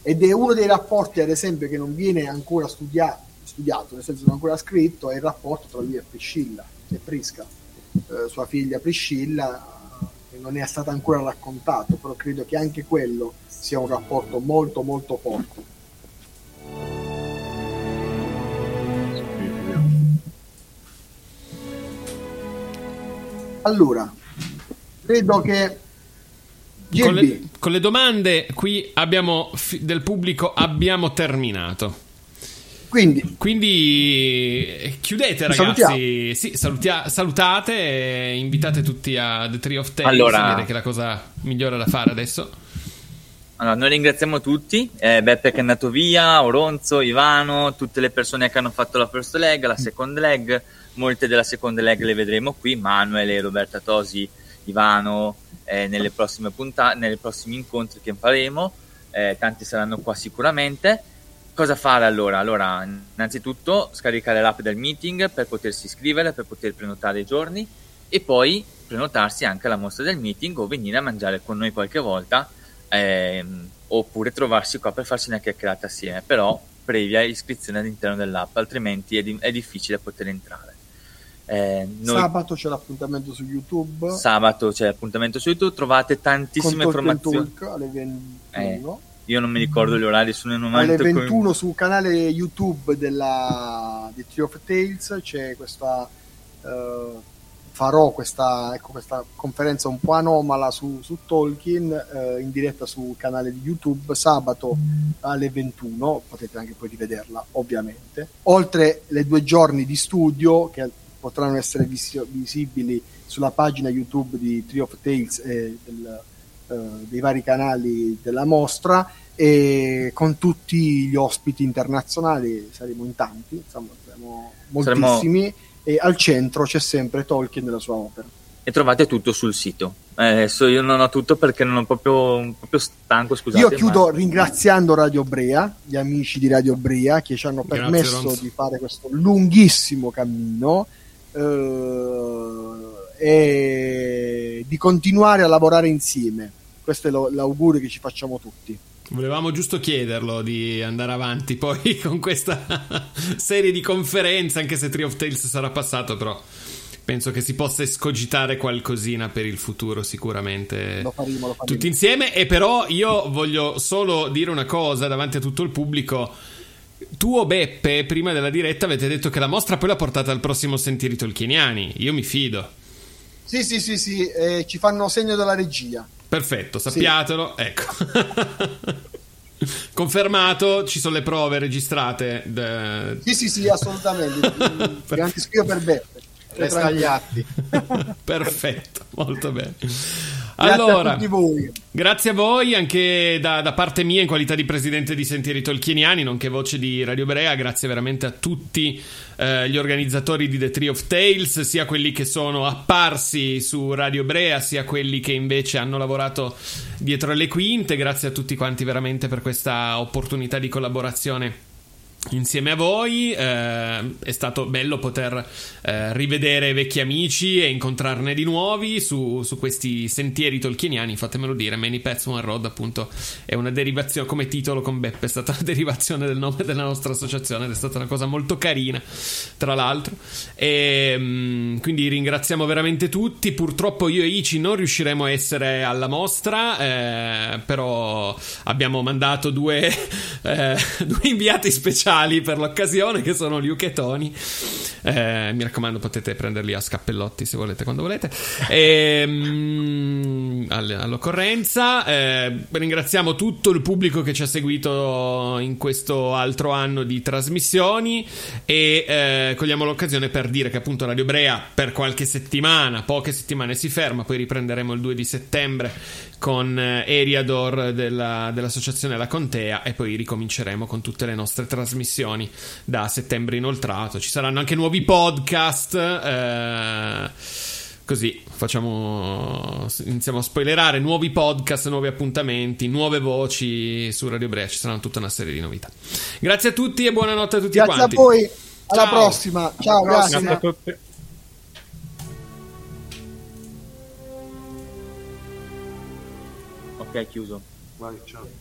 Ed è uno dei rapporti, ad esempio, che non viene ancora studiato, studiato nel senso non ancora scritto, è il rapporto tra lui e Priscilla, e Prisca, eh, sua figlia Priscilla, che non è stata ancora raccontato, però credo che anche quello sia un rapporto molto molto forte. Allora, credo che Gilby, con le domande qui abbiamo del pubblico abbiamo terminato. Quindi, Quindi eh, chiudete ragazzi. Sì, salutia- salutate e invitate tutti a The Tree of Tales. Allora- che è la cosa migliore da fare adesso. Allora, noi ringraziamo tutti, eh, Beppe che è andato via, Oronzo, Ivano, tutte le persone che hanno fatto la first leg, la second leg, molte della second leg le vedremo qui, Manuel, Roberta Tosi, Ivano, eh, nelle prossime puntate, nei prossimi incontri che faremo, eh, tanti saranno qua sicuramente. Cosa fare allora? Allora, innanzitutto scaricare l'app del meeting per potersi iscrivere, per poter prenotare i giorni e poi prenotarsi anche alla mostra del meeting o venire a mangiare con noi qualche volta ehm, oppure trovarsi qua per farsi una chiacchierata assieme, però previa iscrizione all'interno dell'app, altrimenti è, di- è difficile poter entrare. Eh, noi- sabato c'è l'appuntamento su YouTube. sabato c'è appuntamento su YouTube, trovate tantissime informazioni. Talk alle 21. Io non mi ricordo gli orari, sono in un alle momento cui- 21 sul canale YouTube della, di Tree of Tales c'è questa eh, farò questa, ecco, questa conferenza un po' anomala su, su Tolkien eh, in diretta sul canale di YouTube sabato alle 21 potete anche poi rivederla ovviamente oltre le due giorni di studio che potranno essere visi- visibili sulla pagina YouTube di Tree of Tales e del, eh, dei vari canali della mostra e con tutti gli ospiti internazionali saremo in tanti, insomma, saremo Saremo- moltissimi e al centro c'è sempre Tolkien nella sua opera. e trovate tutto sul sito. Eh, adesso io non ho tutto perché non ho proprio, proprio stanco, scusate. Io chiudo ma- ringraziando Radio Brea, gli amici di Radio Brea che ci hanno Grazie, permesso Ronzo. di fare questo lunghissimo cammino eh, e di continuare a lavorare insieme. Questo è lo- l'augurio che ci facciamo tutti. Volevamo giusto chiederlo di andare avanti poi [LAUGHS] con questa [LAUGHS] serie di conferenze, anche se Tree of Tales sarà passato, però penso che si possa escogitare qualcosina per il futuro sicuramente. Lo faremo, lo faremo. Tutti insieme e però io voglio solo dire una cosa davanti a tutto il pubblico. Tu o Beppe, prima della diretta, avete detto che la mostra poi l'ha portata al prossimo Sentieri Tolkieniani. Io mi fido. Sì, sì, sì, sì, eh, ci fanno segno della regia. Perfetto, sappiatelo. Ecco. [LAUGHS] Confermato, ci sono le prove registrate. de- Sì, sì, sì, assolutamente. [LAUGHS] Garantisco io per Beppe. Resta agli atti. [LAUGHS] Perfetto, molto bene. Allora, a grazie a voi anche da, da parte mia in qualità di presidente di Sentieri Tolkieniani, nonché voce di Radio Brea. Grazie veramente a tutti eh, gli organizzatori di The Tree of Tales, sia quelli che sono apparsi su Radio Brea, sia quelli che invece hanno lavorato dietro le quinte. Grazie a tutti quanti veramente per questa opportunità di collaborazione insieme a voi. eh, è stato bello poter eh, rivedere vecchi amici e incontrarne di nuovi su, su questi sentieri tolkieniani. Fatemelo dire, Many Pets One Road, appunto, è una derivazione come titolo con Beppe. È stata [LAUGHS] una derivazione del nome della nostra associazione ed è stata una cosa molto carina, tra l'altro. E mm, quindi ringraziamo veramente tutti. Purtroppo io e Ici non riusciremo a essere alla mostra, eh, però abbiamo mandato due, [LAUGHS] eh, due inviati speciali per l'occasione che sono Luke e Tony. Eh, mi raccomando, potete prenderli a scappellotti se volete, quando volete. E, mm, all- all'occorrenza. Eh, ringraziamo tutto il pubblico che ci ha seguito in questo altro anno di trasmissioni e eh, cogliamo l'occasione per dire che appunto Radio Brea per qualche settimana, poche settimane si ferma, poi riprenderemo il 2 di settembre con eh, Eriador della- dell'associazione La Contea e poi ricominceremo con tutte le nostre trasmissioni da settembre inoltrato. Ci saranno anche nuovi podcast. eh, Così facciamo. Iniziamo a spoilerare nuovi podcast, nuovi appuntamenti, nuove voci su Radio Brea. Ci saranno tutta una serie di novità. Grazie a tutti e buonanotte a tutti Grazie quanti. a voi, alla Ciao. prossima. Ciao, grazie. Grazie a tutti. Ok, chiuso. Vai, ciao.